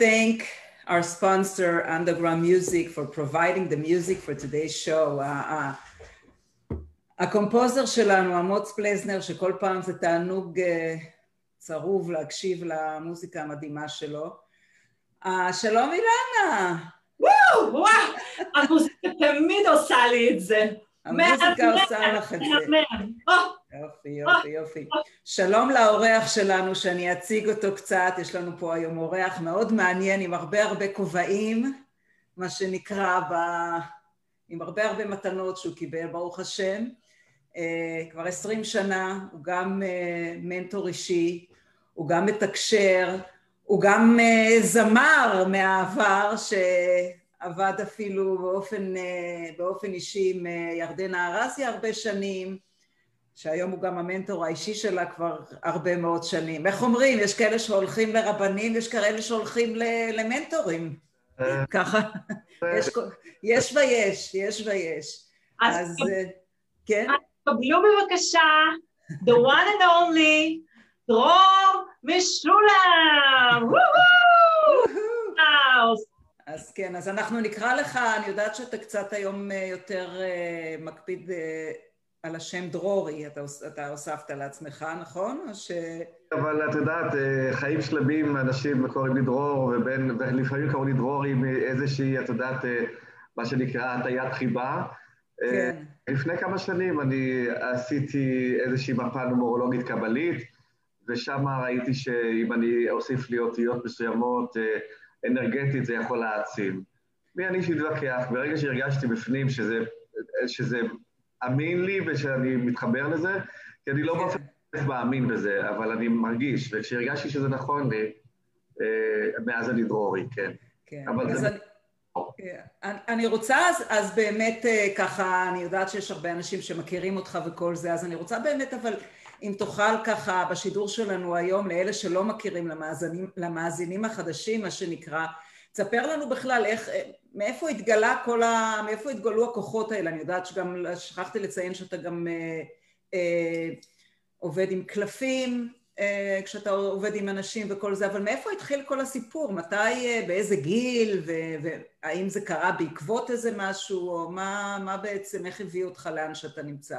thank our sponsor, Underground Music, for providing the music for today's show. הקומפוזר שלנו, אמוץ פלזנר, שכל פעם זה תענוג צרוב להקשיב למוזיקה המדהימה שלו. שלום אילנה. וואו, וואו, המוזיקה תמיד עושה לי את זה. המוזיקה עושה לך את זה. יופי, יופי, יופי. שלום לאורח שלנו, שאני אציג אותו קצת, יש לנו פה היום אורח מאוד מעניין עם הרבה הרבה כובעים, מה שנקרא, ב... עם הרבה הרבה מתנות שהוא קיבל, ברוך השם. כבר עשרים שנה, הוא גם מנטור אישי, הוא גם מתקשר, הוא גם זמר מהעבר שעבד אפילו באופן, באופן אישי עם ירדנה ארסי הרבה שנים, שהיום הוא גם המנטור האישי שלה כבר הרבה מאוד שנים. איך אומרים? יש כאלה שהולכים לרבנים, יש כאלה שהולכים למנטורים. ככה, יש ויש, יש ויש. אז כן. קבלו בבקשה, the one and only, דרור משולם! אז כן, אז אנחנו נקרא לך, אני יודעת שאתה קצת היום יותר מקפיד על השם דרורי, אתה, אתה הוספת לעצמך, נכון? או ש... אבל את יודעת, חיים שלמים, אנשים קוראים לי דרור, ולפעמים קוראים לי דרורי מאיזושהי, את יודעת, מה שנקרא הטיית חיבה. כן. לפני כמה שנים אני עשיתי איזושהי מפה נומרולוגית קבלית, ושם ראיתי שאם אני אוסיף לי אותיות מסוימות אנרגטית, זה יכול להעצים. מי אני שהתווכח? ברגע שהרגשתי בפנים שזה, שזה אמין לי ושאני מתחבר לזה, כי אני לא באופן מאמין בזה, אבל אני מרגיש, וכשהרגשתי שזה נכון לי, מאז אני דרורי, כן. כן, אבל זה... אני... אני רוצה אז, אז באמת ככה, אני יודעת שיש הרבה אנשים שמכירים אותך וכל זה, אז אני רוצה באמת, אבל אם תוכל ככה בשידור שלנו היום, לאלה שלא מכירים, למאזינים, למאזינים החדשים, מה שנקרא, תספר לנו בכלל איך, מאיפה התגלה כל ה... מאיפה התגלו הכוחות האלה, אני יודעת שגם, שכחתי לציין שאתה גם אה, אה, עובד עם קלפים, כשאתה עובד עם אנשים וכל זה, אבל מאיפה התחיל כל הסיפור? מתי, באיזה גיל, והאם זה קרה בעקבות איזה משהו, או מה, מה בעצם, איך הביא אותך לאן שאתה נמצא?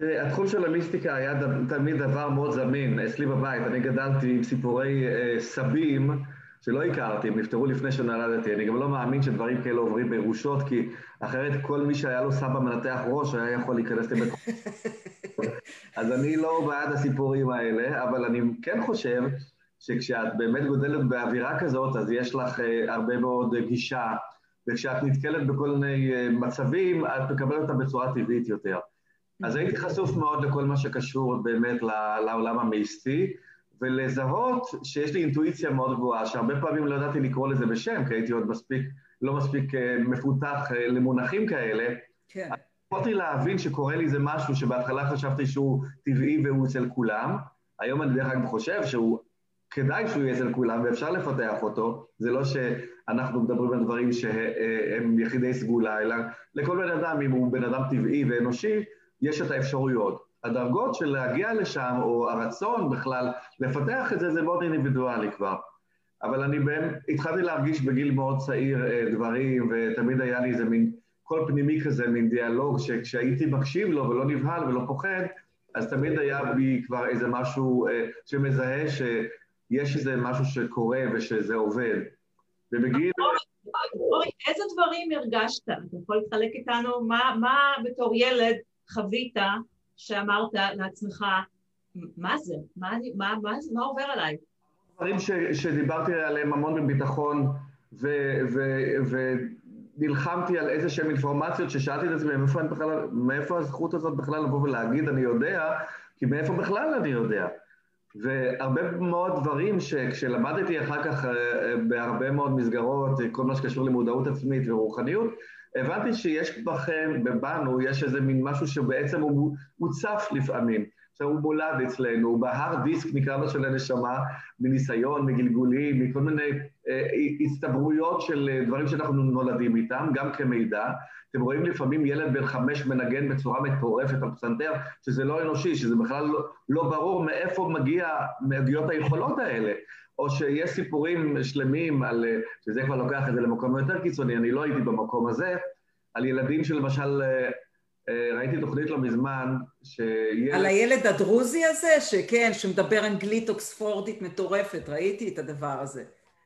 התחום של המיסטיקה היה תמיד דבר מאוד זמין, אצלי בבית, אני גדלתי עם סיפורי סבים שלא הכרתי, הם נפטרו לפני שנולדתי, אני גם לא מאמין שדברים כאלה עוברים בירושות, כי אחרת כל מי שהיה לו סבא מנתח ראש היה יכול להיכנס לבית אז אני לא בעד הסיפורים האלה, אבל אני כן חושב שכשאת באמת גודלת באווירה כזאת, אז יש לך הרבה מאוד גישה, וכשאת נתקלת בכל מיני מצבים, את מקבלת אותה בצורה טבעית יותר. אז הייתי חשוף מאוד לכל מה שקשור באמת לעולם המייסטי, ולזהות שיש לי אינטואיציה מאוד גבוהה, שהרבה פעמים לא ידעתי לקרוא לזה בשם, כי הייתי עוד מספיק, לא מספיק מפותח למונחים כאלה. כן. יכולתי להבין שקורה לי איזה משהו שבהתחלה חשבתי שהוא טבעי והוא אצל כולם, היום אני דרך אגב חושב שהוא, כדאי שהוא יהיה אצל כולם ואפשר לפתח אותו, זה לא שאנחנו מדברים על דברים שהם יחידי סגולה, אלא לכל בן אדם, אם הוא בן אדם טבעי ואנושי, יש את האפשרויות. הדרגות של להגיע לשם, או הרצון בכלל לפתח את זה, זה מאוד אינדיבידואלי כבר. אבל אני באמת התחלתי להרגיש בגיל מאוד צעיר דברים, ותמיד היה לי איזה מין קול פנימי כזה, מין דיאלוג, שכשהייתי מקשיב לו ולא נבהל ולא פוחד, אז תמיד היה בי כבר איזה משהו שמזהה שיש איזה משהו שקורה ושזה עובד. ובגיל... אורי, איזה דברים הרגשת? אתה יכול לחלק איתנו מה בתור ילד חווית שאמרת לעצמך, מה זה? מה, מה, מה, מה עובר עליי? דברים שדיברתי עליהם המון בביטחון, ונלחמתי על איזה שהן אינפורמציות ששאלתי את עצמי, מאיפה, בכלל, מאיפה הזכות הזאת בכלל לבוא ולהגיד אני יודע, כי מאיפה בכלל אני יודע. והרבה מאוד דברים שכשלמדתי אחר כך בהרבה מאוד מסגרות, כל מה שקשור למודעות עצמית ורוחניות, הבנתי שיש בכם, בנו, יש איזה מין משהו שבעצם הוא צף לפעמים. עכשיו הוא מולד אצלנו, הוא בהר דיסק נקרא לו של הנשמה, מניסיון, מגלגולים, מכל מיני אה, הצטברויות של אה, דברים שאנחנו נולדים איתם, גם כמידע. אתם רואים לפעמים ילד בן חמש מנגן בצורה מטורפת על פסנתר, שזה לא אנושי, שזה בכלל לא, לא ברור מאיפה מגיע, מגיעות היכולות האלה. או שיש סיפורים שלמים על, אה, שזה כבר לוקח את זה למקום יותר קיצוני, אני לא הייתי במקום הזה, על ילדים שלמשל אה, ראיתי תוכנית לא מזמן, שילד... על הילד הדרוזי הזה, שכן, שמדבר אנגלית אוקספורדית מטורפת, ראיתי את הדבר הזה.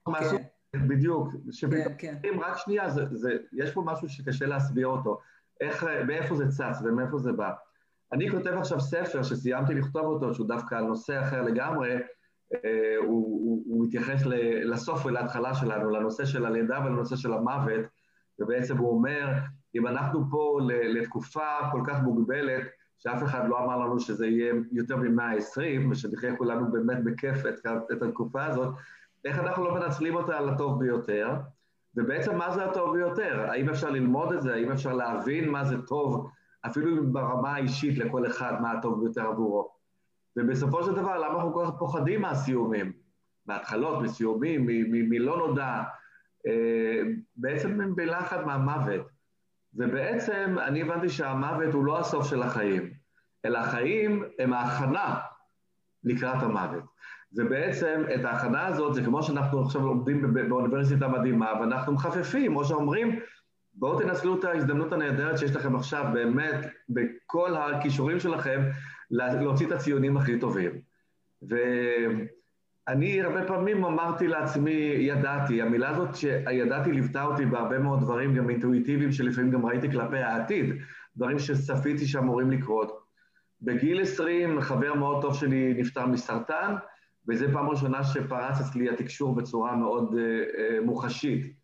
משהו, כן. בדיוק, שפתאום, כן, כן. רק שנייה, זה, זה, יש פה משהו שקשה להסביר אותו, איך, מאיפה זה צץ ומאיפה זה בא. אני כותב עכשיו ספר שסיימתי לכתוב אותו, שהוא דווקא על נושא אחר לגמרי, אה, הוא, הוא, הוא מתייחס לסוף ולהתחלה שלנו, לנושא של הלידה ולנושא של המוות, ובעצם הוא אומר, אם אנחנו פה לתקופה כל כך מוגבלת, שאף אחד לא אמר לנו שזה יהיה יותר מ-120, ושנחיה כולנו באמת בכיף את, את התקופה הזאת, איך אנחנו לא מנצלים אותה על הטוב ביותר? ובעצם מה זה הטוב ביותר? האם אפשר ללמוד את זה? האם אפשר להבין מה זה טוב, אפילו ברמה האישית לכל אחד, מה הטוב ביותר עבורו? ובסופו של דבר, למה אנחנו כל כך פוחדים מהסיומים? מהתחלות, מסיומים, מלא נודע? אה, בעצם הם בלחץ מהמוות. ובעצם אני הבנתי שהמוות הוא לא הסוף של החיים, אלא החיים הם ההכנה לקראת המוות. ובעצם את ההכנה הזאת, זה כמו שאנחנו עכשיו לומדים באוניברסיטה מדהימה, ואנחנו מחפפים, או שאומרים, בואו תנצלו את ההזדמנות הנהדרת שיש לכם עכשיו, באמת, בכל הכישורים שלכם, להוציא את הציונים הכי טובים. ו... אני הרבה פעמים אמרתי לעצמי, ידעתי, המילה הזאת שידעתי ליוותה אותי בהרבה מאוד דברים, גם אינטואיטיביים, שלפעמים גם ראיתי כלפי העתיד, דברים שצפיתי שאמורים לקרות. בגיל 20 חבר מאוד טוב שלי נפטר מסרטן, וזו פעם ראשונה שפרץ אצלי התקשור בצורה מאוד uh, uh, מוחשית.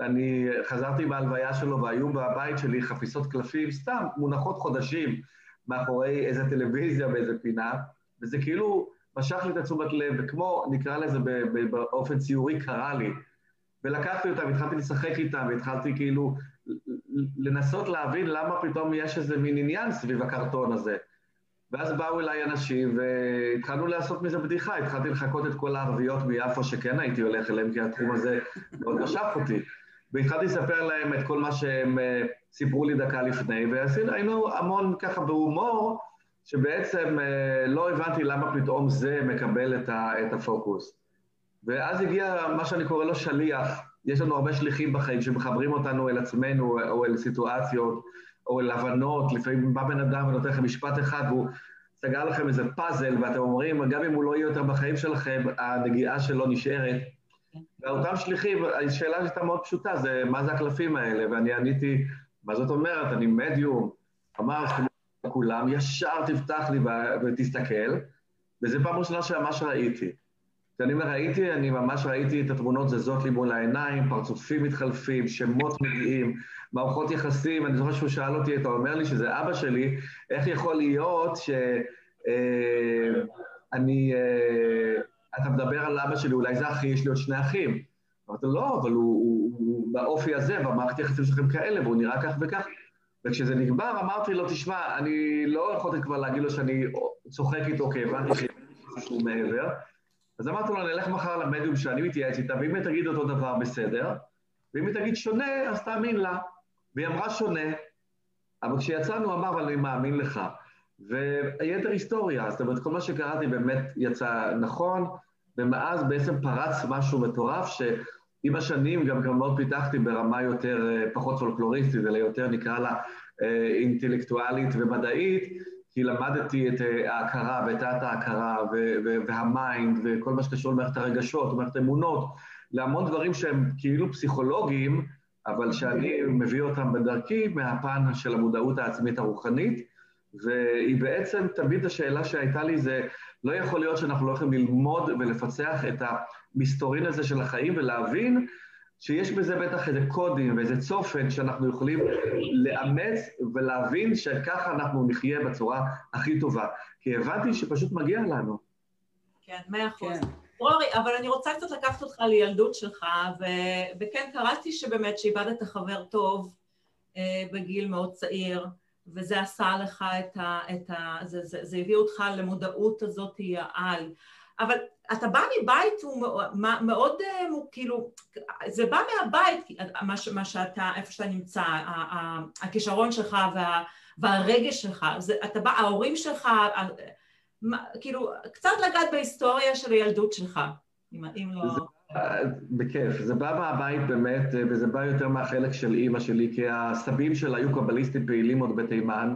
אני חזרתי מהלוויה שלו והיו בבית שלי חפיסות קלפים, סתם מונחות חודשים מאחורי איזה טלוויזיה באיזה פינה, וזה כאילו משך לי את התשומת לב, וכמו, נקרא לזה באופן ציורי, קרה לי. ולקחתי אותם, התחלתי לשחק איתם, והתחלתי כאילו לנסות להבין למה פתאום יש איזה מין עניין סביב הקרטון הזה. ואז באו אליי אנשים, והתחלנו לעשות מזה בדיחה, התחלתי לחקות את כל הערביות ביפו שכן הייתי הולך אליהם, כי התחום הזה מאוד משך אותי. והתחלתי לספר להם את כל מה שהם אה, סיפרו לי דקה לפני, והיינו המון ככה בהומור, שבעצם אה, לא הבנתי למה פתאום זה מקבל את, הפוקוס. ואז הגיע מה שאני קורא לו שליח. יש לנו הרבה שליחים בחיים שמחברים אותנו אל עצמנו או אל סיטואציות או אל הבנות. לפעמים בא בן אדם ונותן לכם משפט אחד והוא סגר לכם איזה פאזל ואתם אומרים, גם אם הוא לא יהיה יותר בחיים שלכם, הנגיעה שלו נשארת. ואותם שליחים, השאלה שהייתה מאוד פשוטה, זה מה זה הקלפים האלה? ואני עניתי, מה זאת אומרת? אני מדיום. אמר, כולם, ישר תפתח לי ותסתכל, וזו פעם ראשונה שממש ראיתי. כשאני אומר ראיתי, אני ממש ראיתי את התמונות זזות לי מול העיניים, פרצופים מתחלפים, שמות מגיעים, מערכות יחסים, אני זוכר שהוא שאל אותי, אתה אומר לי שזה אבא שלי, איך יכול להיות שאני... אה, אה, אתה מדבר על אבא שלי, אולי זה אחי, יש לי עוד שני אחים. אמרתי לו, לא, אבל הוא, הוא, הוא באופי הזה, במערכת יחסים שלכם כאלה, והוא נראה כך וכך. וכשזה נגמר אמרתי לו, תשמע, אני לא יכולתי כבר להגיד לו שאני צוחק איתו, כי הבנתי משהו מעבר. אז אמרתי לו, אני אלך מחר למדיום שאני מתייעץ איתה, ואם היא תגיד אותו דבר, בסדר, ואם היא תגיד שונה, אז תאמין לה. והיא אמרה שונה, אבל כשיצאנו אמר, אני מאמין לך. והיתר היסטוריה, זאת אומרת, כל מה שקראתי באמת יצא נכון, ומאז בעצם פרץ משהו מטורף, ש... עם השנים גם, גם מאוד פיתחתי ברמה יותר, אה, פחות פולקלוריסטית, אלא יותר נקרא לה אה, אינטלקטואלית ומדעית, כי למדתי את אה, ההכרה ואת תת-ההכרה והמיינד וכל מה שקשור למערכת הרגשות, למערכת האמונות, להמון דברים שהם כאילו פסיכולוגיים, אבל שאני מביא אותם בדרכי מהפן של המודעות העצמית הרוחנית, והיא בעצם, תמיד השאלה שהייתה לי זה, לא יכול להיות שאנחנו לא יכולים ללמוד ולפצח את המסתורין הזה של החיים ולהבין שיש בזה בטח איזה קודים ואיזה צופן שאנחנו יכולים לאמץ ולהבין שככה אנחנו נחיה בצורה הכי טובה. כי הבנתי שפשוט מגיע לנו. כן, מאה אחוז. כן. דרורי, אבל אני רוצה קצת לקחת אותך לילדות שלך, ו... וכן, קראתי שבאמת שאיבדת חבר טוב אה, בגיל מאוד צעיר. וזה עשה לך את ה... את ה זה, זה, זה הביא אותך למודעות הזאת העל. אבל אתה בא מבית הוא מאוד, אה, כאילו, זה בא מהבית, מה, מה שאתה, איפה שאתה נמצא, הכישרון שלך וה, והרגש שלך, זה, אתה בא, ההורים שלך, כאילו, קצת לגעת בהיסטוריה של הילדות שלך, אם, אם לא... זה, בכיף. זה בא מהבית באמת, וזה בא יותר מהחלק של אימא שלי, כי הסבים שלה היו קבליסטים פעילים עוד בתימן,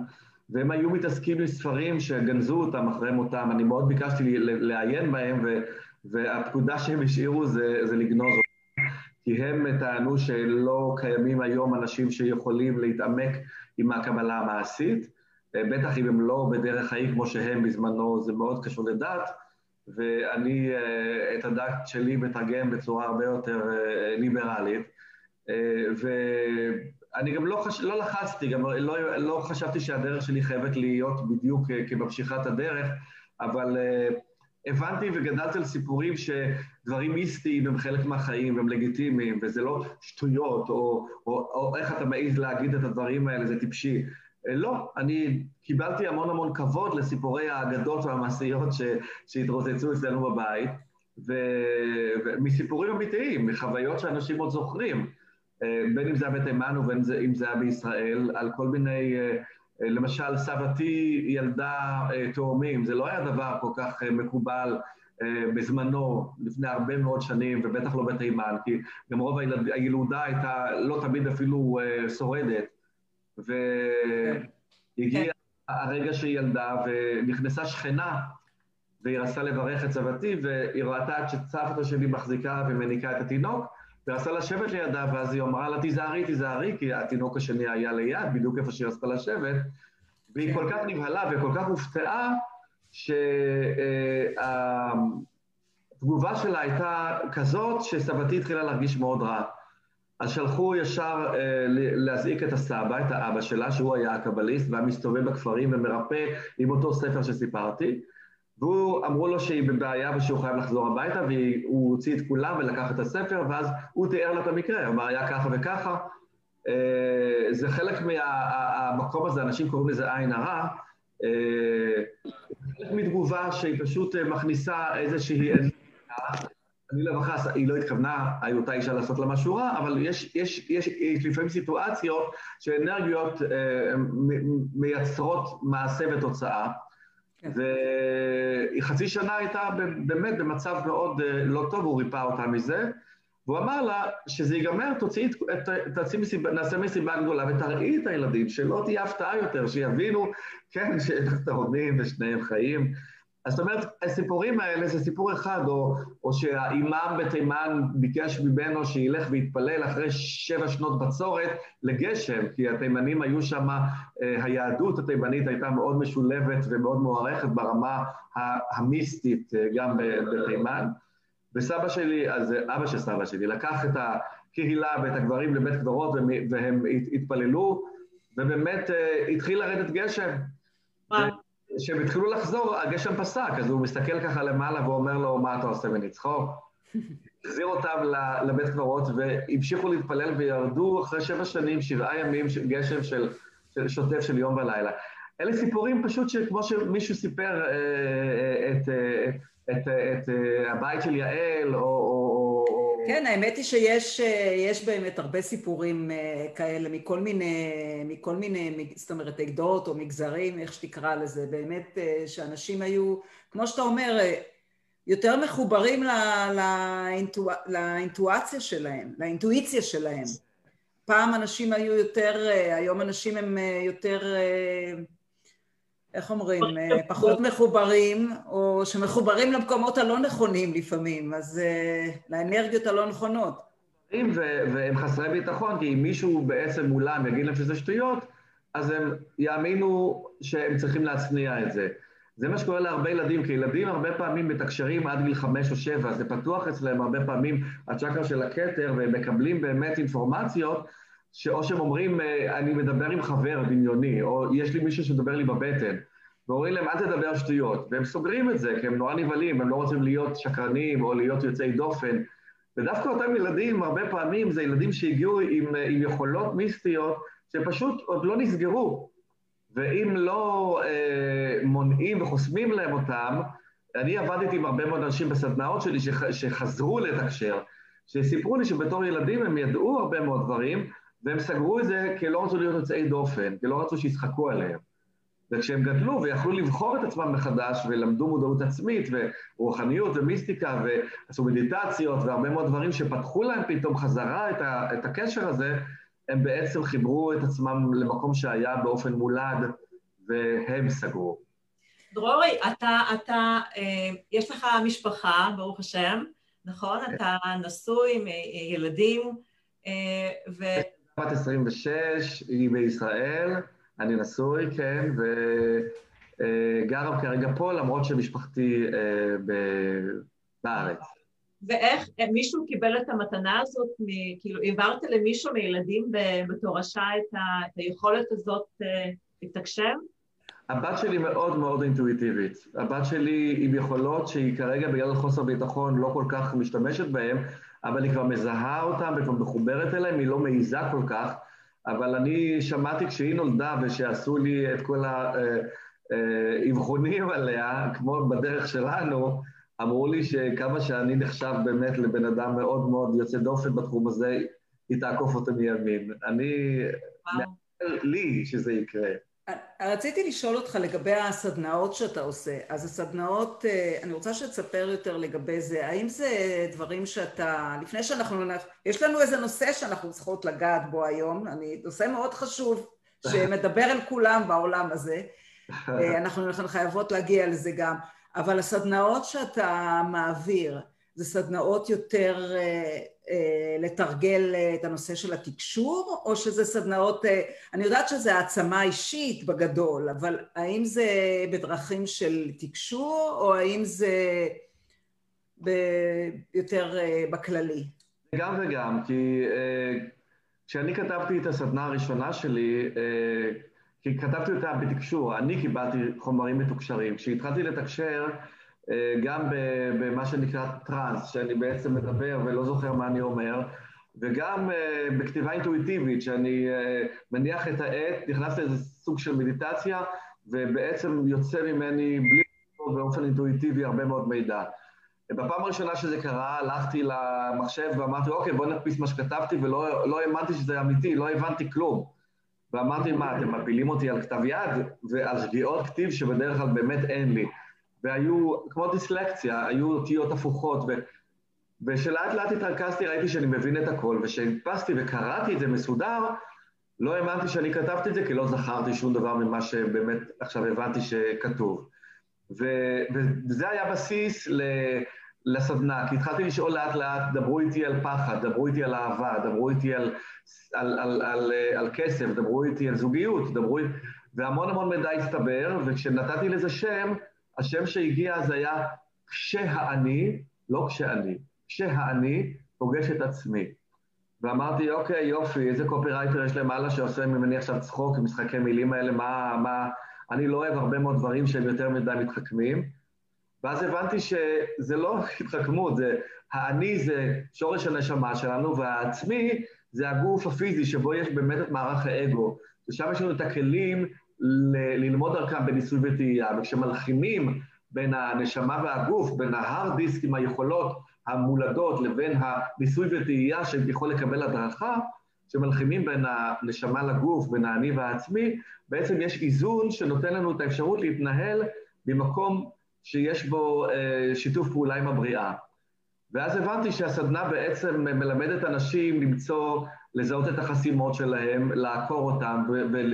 והם היו מתעסקים עם ספרים שגנזו אותם אחרי מותם. אני מאוד ביקשתי לעיין בהם, ו, והפקודה שהם השאירו זה, זה לגנוז אותם. כי הם טענו שלא קיימים היום אנשים שיכולים להתעמק עם הקבלה המעשית, בטח אם הם לא בדרך חיים כמו שהם בזמנו, זה מאוד קשור לדת. ואני אה, את הדת שלי מתרגם בצורה הרבה יותר אה, ליברלית. אה, ואני גם לא, חש... לא לחצתי, גם לא, לא חשבתי שהדרך שלי חייבת להיות בדיוק כממשיכת הדרך, אבל הבנתי וגדלתי על סיפורים שדברים מיסטיים הם חלק מהחיים והם לגיטימיים, וזה לא שטויות, או, או, או איך אתה מעז להגיד את הדברים האלה, זה טיפשי. אה, לא, אני קיבלתי המון המון כבוד לסיפורי האגדות והמעשיות שהתרוצצו אצלנו בבית, ומסיפורים אמיתיים, מחוויות שאנשים עוד זוכרים, אה, בין אם זה היה בתימן ובין אם זה היה בישראל, על כל מיני, אה, למשל סבתי ילדה תאומים, זה לא היה דבר כל כך מקובל בזמנו, לפני הרבה מאוד שנים, ובטח לא בתימן, כי גם רוב הילודה הייתה לא תמיד אפילו שורדת. והגיע. הרגע שהיא ילדה, ונכנסה שכנה, והיא רצתה לברך את סבתי, והיא ראתה שסבתא שלי מחזיקה ומניקה את התינוק, ורצתה לשבת לידה, ואז היא אמרה לה, תיזהרי, תיזהרי, כי התינוק השני היה ליד, בדיוק איפה שהיא רצתה לשבת, והיא. כל כך נבהלה וכל כך הופתעה, שהתגובה שלה הייתה כזאת, שסבתי התחילה להרגיש מאוד רע. אז שלחו ישר אה, להזעיק את הסבא, את האבא שלה, שהוא היה הקבליסט, והיה מסתובב בכפרים ומרפא עם אותו ספר שסיפרתי, והוא, אמרו לו שהיא בבעיה ושהוא חייב לחזור הביתה, והוא הוציא את כולם ולקח את הספר, ואז הוא תיאר לה את המקרה, אמר, היה ככה וככה. אה, זה חלק מהמקום הזה, אנשים קוראים לזה עין הרע, אה, חלק מתגובה שהיא פשוט מכניסה איזושהי... אני לא חס, היא לא התכוונה, אותה אישה לעשות לה משהו רע, אבל יש, יש, יש, יש לפעמים סיטואציות שאנרגיות אה, מייצרות מעשה ותוצאה. כן. וחצי שנה הייתה באמת במצב מאוד אה, לא טוב, הוא ריפא אותה מזה, והוא אמר לה, שזה ייגמר, תוציאי, תעשי מסיבה, נעשה מסיבה גדולה ותראי את הילדים, שלא תהיה הפתעה יותר, שיבינו, כן, לך תאומים ושניהם חיים. אז זאת אומרת, הסיפורים האלה זה סיפור אחד, או, או שהאימאם בתימן ביקש ממנו שילך ויתפלל אחרי שבע שנות בצורת לגשם, כי התימנים היו שם, אה, היהדות התימנית הייתה מאוד משולבת ומאוד מוערכת ברמה המיסטית אה, גם בתימן. וסבא שלי, אז אבא של סבא שלי, לקח את הקהילה ואת הגברים לבית קברות והם התפללו, ובאמת אה, התחיל לרדת גשם. כשהם התחילו לחזור, הגשם פסק, אז הוא מסתכל ככה למעלה ואומר לו, מה אתה עושה ממני צחוק? החזיר אותם לבית קברות והמשיכו להתפלל וירדו אחרי שבע שנים, שבעה ימים גשם של, של שוטף של יום ולילה. אלה סיפורים פשוט שכמו שמישהו סיפר אה, אה, את, אה, את, את, את הבית של יעל, או, או, כן, האמת היא שיש באמת הרבה סיפורים אה, כאלה מכל מיני, מכל מיני, זאת אומרת, עדות או מגזרים, איך שתקרא לזה, באמת אה, שאנשים היו, כמו שאתה אומר, אה, יותר מחוברים לאינטואציה שלהם, לאינטואיציה שלהם. פעם אנשים היו יותר, היום אנשים הם יותר איך אומרים, אה, פחות מחוברים, או שמחוברים למקומות הלא נכונים לפעמים, אז uh, לאנרגיות הלא נכונות. והם חסרי ביטחון, כי אם מישהו בעצם מולם יגיד להם שזה שטויות, אז הם יאמינו שהם צריכים להצניע את זה. זה מה שקורה להרבה ילדים, כי ילדים הרבה פעמים מתקשרים עד גיל חמש או שבע, זה פתוח אצלם הרבה פעמים הצ'קרה של הכתר, והם מקבלים באמת אינפורמציות שאו שהם אומרים, אה, אני מדבר עם חבר דמיוני, או יש לי מישהו שמדבר לי בבטן, ואומרים להם, אל תדבר שטויות, והם סוגרים את זה, כי הם נורא נבהלים, הם לא רוצים להיות שקרנים או להיות יוצאי דופן. ודווקא אותם ילדים, הרבה פעמים זה ילדים שהגיעו עם, עם יכולות מיסטיות, שפשוט עוד לא נסגרו. ואם לא אה, מונעים וחוסמים להם אותם, אני עבדתי עם הרבה מאוד אנשים בסדנאות שלי שח, שחזרו לתקשר, שסיפרו לי שבתור ילדים הם ידעו הרבה מאוד דברים, והם סגרו את זה כי לא רצו להיות יוצאי דופן, כי לא רצו שישחקו עליהם. וכשהם גדלו ויכלו לבחור את עצמם מחדש ולמדו מודעות עצמית ורוחניות ומיסטיקה ועשו מדיטציות והרבה מאוד דברים שפתחו להם פתאום חזרה את, ה, את הקשר הזה, הם בעצם חיברו את עצמם למקום שהיה באופן מולד והם סגרו. דרורי, אתה, אתה, אה, יש לך משפחה, ברוך השם, נכון? כן. אתה נשוי עם אה, ילדים, אה, ו... בת 26, היא בישראל, אני נשוי, כן, וגר כרגע פה, למרות שמשפחתי בארץ. ואיך מישהו קיבל את המתנה הזאת, כאילו העברת למישהו מילדים בתורשה את, ה, את היכולת הזאת לתקשר? הבת שלי מאוד מאוד אינטואיטיבית. הבת שלי עם יכולות שהיא כרגע בגלל חוסר ביטחון לא כל כך משתמשת בהן, אבל היא כבר מזהה אותן וכבר מחוברת אליהן, היא לא מעיזה כל כך, אבל אני שמעתי כשהיא נולדה ושעשו לי את כל האבחונים עליה, כמו בדרך שלנו, אמרו לי שכמה שאני נחשב באמת לבן אדם מאוד מאוד יוצא דופן בתחום הזה, היא תעקוף אותי מימין. אני... לי שזה יקרה. רציתי לשאול אותך לגבי הסדנאות שאתה עושה. אז הסדנאות, אה, אני רוצה שתספר יותר לגבי זה. האם זה דברים שאתה, לפני שאנחנו, יש לנו איזה נושא שאנחנו צריכות לגעת בו היום, אני, נושא מאוד חשוב, שמדבר אל כולם בעולם הזה. אה, אנחנו חייבות להגיע לזה גם. אבל הסדנאות שאתה מעביר, זה סדנאות יותר אה, אה, לתרגל אה, את הנושא של התקשור, או שזה סדנאות, אה, אני יודעת שזה העצמה אישית בגדול, אבל האם זה בדרכים של תקשור, או האם זה ב... יותר בכללי? גם וגם, כי כשאני כתבתי את הסדנה הראשונה שלי, כי כתבתי אותה בתקשור, אני קיבלתי חומרים מתוקשרים. כשהתחלתי לתקשר, אה, גם במה שנקרא טראנס, שאני בעצם מדבר ולא זוכר מה אני אומר, וגם אה, בכתיבה אינטואיטיבית, שאני אה, מניח את העט, נכנס לאיזה סוג של מדיטציה, ובעצם יוצא ממני בלי באופן אינטואיטיבי הרבה מאוד מידע. בפעם הראשונה שזה קרה, הלכתי למחשב ואמרתי, אוקיי, בוא נדפיס מה שכתבתי, ולא לא האמנתי שזה אמיתי, לא הבנתי כלום. ואמרתי, מה, אתם מפילים אותי על כתב יד ועל שגיאות כתיב שבדרך כלל באמת אין לי. והיו, כמו דיסלקציה, היו אותיות הפוכות, ו... ושלאט לאט התרכזתי, ראיתי שאני מבין את הכל, וכשהדפסתי וקראתי את זה מסודר, לא האמנתי שאני כתבתי את זה, כי לא זכרתי שום דבר ממה שבאמת עכשיו הבנתי שכתוב. ו... וזה היה בסיס ל... לסדנה, כי התחלתי לשאול לאט לאט, דברו איתי על פחד, דברו איתי על אהבה, דברו איתי על, על, על, על, על כסף, דברו איתי על זוגיות, דברו. והמון המון מידע הצטבר, וכשנתתי לזה שם, השם שהגיע אז היה כשהאני, לא כשאני, כשהאני פוגש את עצמי. ואמרתי, אוקיי, יופי, איזה קופירייטר יש למעלה שעושה ממני עכשיו צחוק משחקי מילים האלה, מה, מה... אני לא אוהב הרבה מאוד דברים שהם יותר מדי מתחכמים. ואז הבנתי שזה לא התחכמות, זה האני זה שורש הנשמה שלנו, והעצמי זה הגוף הפיזי שבו יש באמת את מערך האגו, ושם יש לנו את הכלים ללמוד דרכם בניסוי וטעייה, וכשמלחימים בין הנשמה והגוף, בין ההארד דיסק עם היכולות המולדות לבין הניסוי וטעייה שיכול לקבל הדרכה, כשמלחימים בין הנשמה לגוף, בין האני והעצמי, בעצם יש איזון שנותן לנו את האפשרות להתנהל במקום שיש בו אה, שיתוף פעולה עם הבריאה. ואז הבנתי שהסדנה בעצם מלמדת אנשים למצוא, לזהות את החסימות שלהם, לעקור אותם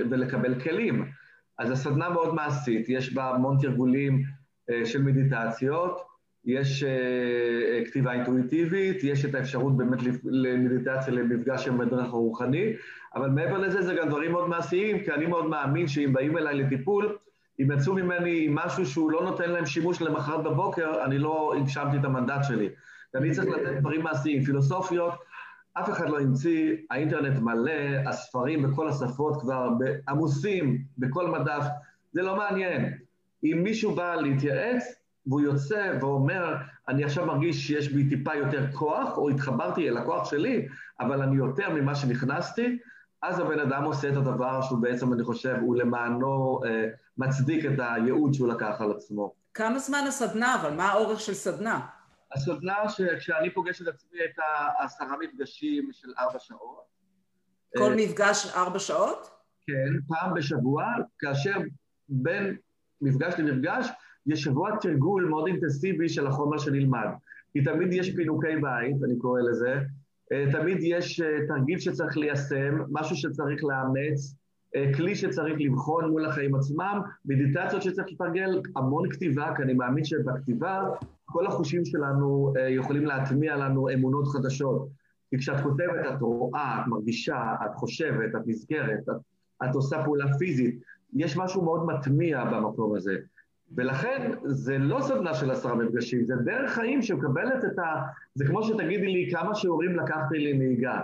ולקבל כלים. אז הסדנה מאוד מעשית, יש בה המון תרגולים אה, של מדיטציות, יש אה, כתיבה אינטואיטיבית, יש את האפשרות באמת למדיטציה למפגש עם הדרך הרוחני, אבל מעבר לזה זה גם דברים מאוד מעשיים, כי אני מאוד מאמין שאם באים אליי לטיפול, אם יצאו ממני משהו שהוא לא נותן להם שימוש למחרת בבוקר, אני לא הגשמתי את המנדט שלי. ואני צריך לתת דברים מעשיים, פילוסופיות, אף אחד לא המציא, האינטרנט מלא, הספרים בכל השפות כבר עמוסים בכל מדף, זה לא מעניין. אם מישהו בא להתייעץ והוא יוצא ואומר, אני עכשיו מרגיש שיש בי טיפה יותר כוח, או התחברתי אל הכוח שלי, אבל אני יותר ממה שנכנסתי, אז הבן אדם עושה את הדבר שהוא בעצם, אני חושב, הוא למענו אה, מצדיק את הייעוד שהוא לקח על עצמו. כמה זמן הסדנה, אבל מה האורך של סדנה? הסדנה, כשאני פוגש את עצמי, את העשרה מפגשים של ארבע שעות. כל אה, מפגש ארבע שעות? כן, פעם בשבוע, כאשר בין מפגש למפגש יש שבוע תרגול מאוד אינטנסיבי של החומר שנלמד. כי תמיד יש פינוקי בית, אני קורא לזה, אה, תמיד יש אה, תרגיל שצריך ליישם, משהו שצריך לאמץ, כלי שצריך לבחון מול החיים עצמם, מדיטציות שצריך לתרגל, המון כתיבה, כי אני מאמין שבכתיבה כל החושים שלנו יכולים להטמיע לנו אמונות חדשות. כי כשאת כותבת את רואה, את מרגישה, את חושבת, את נזכרת, את, את עושה פעולה פיזית, יש משהו מאוד מטמיע במקום הזה. ולכן זה לא סדנה של עשרה מפגשים, זה דרך חיים שמקבלת את ה... זה כמו שתגידי לי כמה שיעורים לקחתי לנהיגה.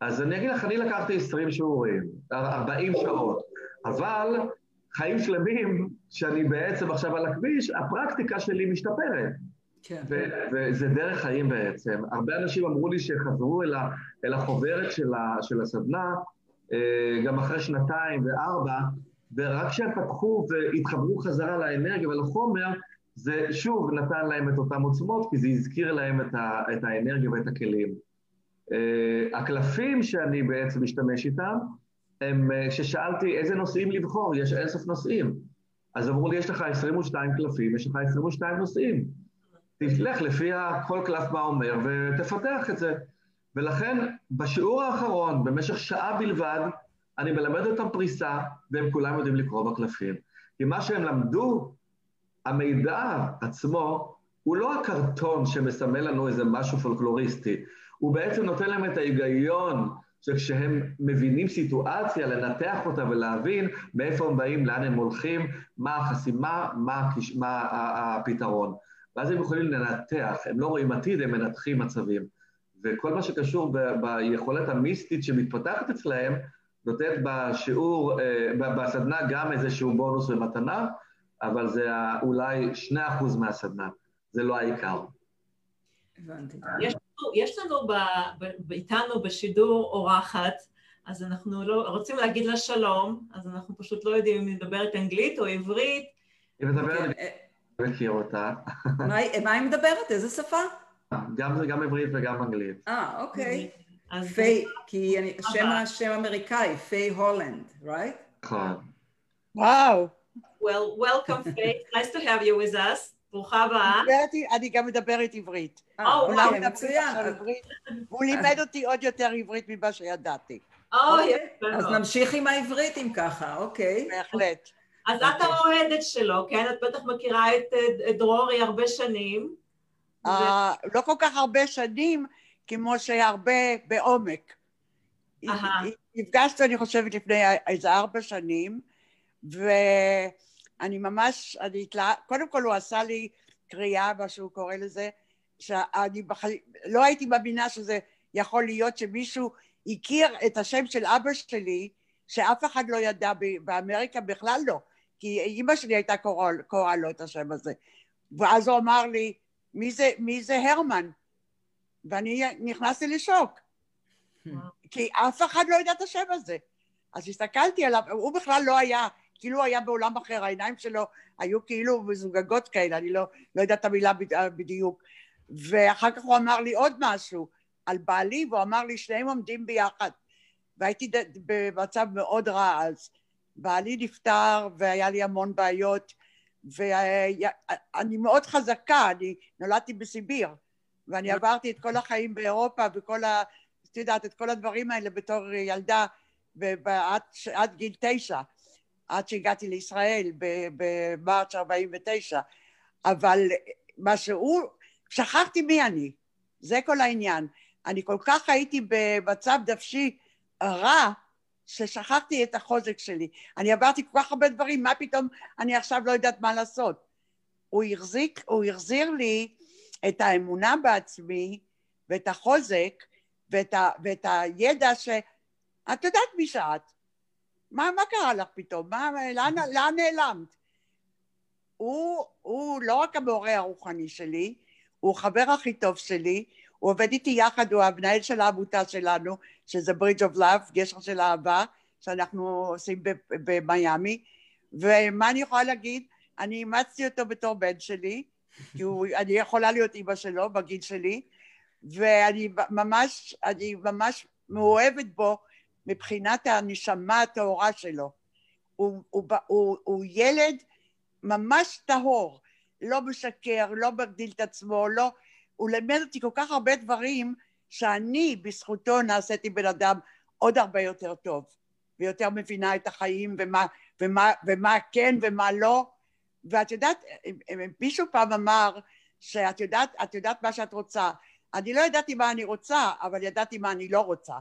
אז אני אגיד לך, אני לקחתי 20 שיעורים, 40 שעות, אבל חיים שלמים, שאני בעצם עכשיו על הכביש, הפרקטיקה שלי משתפרת. כן. וזה דרך חיים בעצם. הרבה אנשים אמרו לי שחזרו אל, ה- אל החוברת של, ה- של הסדנה, אה, גם אחרי שנתיים וארבע, ורק כשהם פתחו והתחברו חזרה לאנרגיה ולחומר, זה שוב נתן להם את אותן עוצמות, כי זה הזכיר להם את, ה, את האנרגיה ואת הכלים. Uh, הקלפים שאני בעצם משתמש איתם, הם, uh, כששאלתי איזה נושאים לבחור, יש אינסוף נושאים. אז אמרו לי, יש לך 22 קלפים, יש לך 22 נושאים. תלך לפי כל קלף מה אומר ותפתח את זה. ולכן, בשיעור האחרון, במשך שעה בלבד, אני מלמד אותם פריסה, והם כולם יודעים לקרוא בקלפים. כי מה שהם למדו, המידע עצמו, הוא לא הקרטון שמסמל לנו איזה משהו פולקלוריסטי, הוא בעצם נותן להם את ההיגיון שכשהם מבינים סיטואציה, לנתח אותה ולהבין מאיפה הם באים, לאן הם הולכים, מה החסימה, מה, מה הפתרון. ואז הם יכולים לנתח, הם לא רואים עתיד, הם מנתחים מצבים. וכל מה שקשור ב- ביכולת המיסטית שמתפתחת אצלהם, נותנת בשיעור, אה, בסדנה גם איזשהו בונוס ומתנה, אבל זה אולי שני אחוז מהסדנה, זה לא העיקר. הבנתי. יש לנו, יש לנו ב, ב, איתנו בשידור אורחת, אז אנחנו לא, רוצים להגיד לה שלום, אז אנחנו פשוט לא יודעים אם היא מדברת אנגלית או עברית. היא מדברת, אני כן, אה, מכיר אותה. מה היא מדברת? איזה שפה? גם עברית וגם אנגלית. אה, אוקיי. פיי, כי השם השם אמריקאי, פיי הולנד, right? נכון. וואו. Well, welcome Faye, nice to have you with us. ברוכה הבאה. אני גם מדברת עברית. אה, אוקיי, מצוין. הוא לימד אותי עוד יותר עברית ממה שידעתי. אוקיי, אז נמשיך עם העברית אם ככה, אוקיי. בהחלט. אז את האוהדת שלו, כן? את בטח מכירה את דרורי הרבה שנים. אה, לא כל כך הרבה שנים, כמו שהרבה בעומק. נפגשנו, אני חושבת, לפני איזה ארבע שנים, ואני ממש, אני התלה... קודם כל הוא עשה לי קריאה, מה שהוא קורא לזה, שאני בח... לא הייתי מאמינה שזה יכול להיות שמישהו הכיר את השם של אבא שלי, שאף אחד לא ידע באמריקה בכלל לא, כי אימא שלי הייתה קוראה, קורא לו את השם הזה. ואז הוא אמר לי, מי זה, מי זה הרמן? ואני נכנסתי לשוק. כי אף אחד לא יודע את השם הזה. אז הסתכלתי עליו, הוא בכלל לא היה, כאילו הוא היה בעולם אחר, העיניים שלו היו כאילו מזוגגות כאלה, אני לא, לא יודעת את המילה בדיוק. ואחר כך הוא אמר לי עוד משהו על בעלי, והוא אמר לי, שניהם עומדים ביחד. והייתי במצב מאוד רע אז. בעלי נפטר והיה לי המון בעיות, ואני מאוד חזקה, אני נולדתי בסיביר. ואני עברתי את כל החיים באירופה וכל ה... את יודעת, את כל הדברים האלה בתור ילדה עד, עד גיל תשע, עד שהגעתי לישראל במרץ 49, אבל מה שהוא, שכחתי מי אני, זה כל העניין. אני כל כך הייתי במצב נפשי רע, ששכחתי את החוזק שלי. אני עברתי כל כך הרבה דברים, מה פתאום אני עכשיו לא יודעת מה לעשות. הוא החזיק, הוא החזיר לי את האמונה בעצמי ואת החוזק ואת, ה, ואת הידע ש... את יודעת מי שאת. מה, מה קרה לך פתאום? מה, לאן, לאן נעלמת? הוא, הוא לא רק המורה הרוחני שלי, הוא החבר הכי טוב שלי, הוא עובד איתי יחד, הוא המנהל של העמותה שלנו, שזה Bridge of Love, גשר של אהבה, שאנחנו עושים במיאמי, ומה אני יכולה להגיד? אני אימצתי אותו בתור בן שלי, כי הוא, אני יכולה להיות אימא שלו בגיל שלי, ואני ממש, אני ממש מאוהבת בו מבחינת הנשמה הטהורה שלו. הוא, הוא, הוא, הוא ילד ממש טהור, לא משקר, לא מגדיל את עצמו, לא... הוא לימד אותי כל כך הרבה דברים שאני בזכותו נעשיתי בן אדם עוד הרבה יותר טוב ויותר מבינה את החיים ומה, ומה, ומה כן ומה לא. ואת יודעת, מישהו פעם אמר שאת יודעת, את יודעת מה שאת רוצה. אני לא ידעתי מה אני רוצה אבל ידעתי מה אני לא רוצה.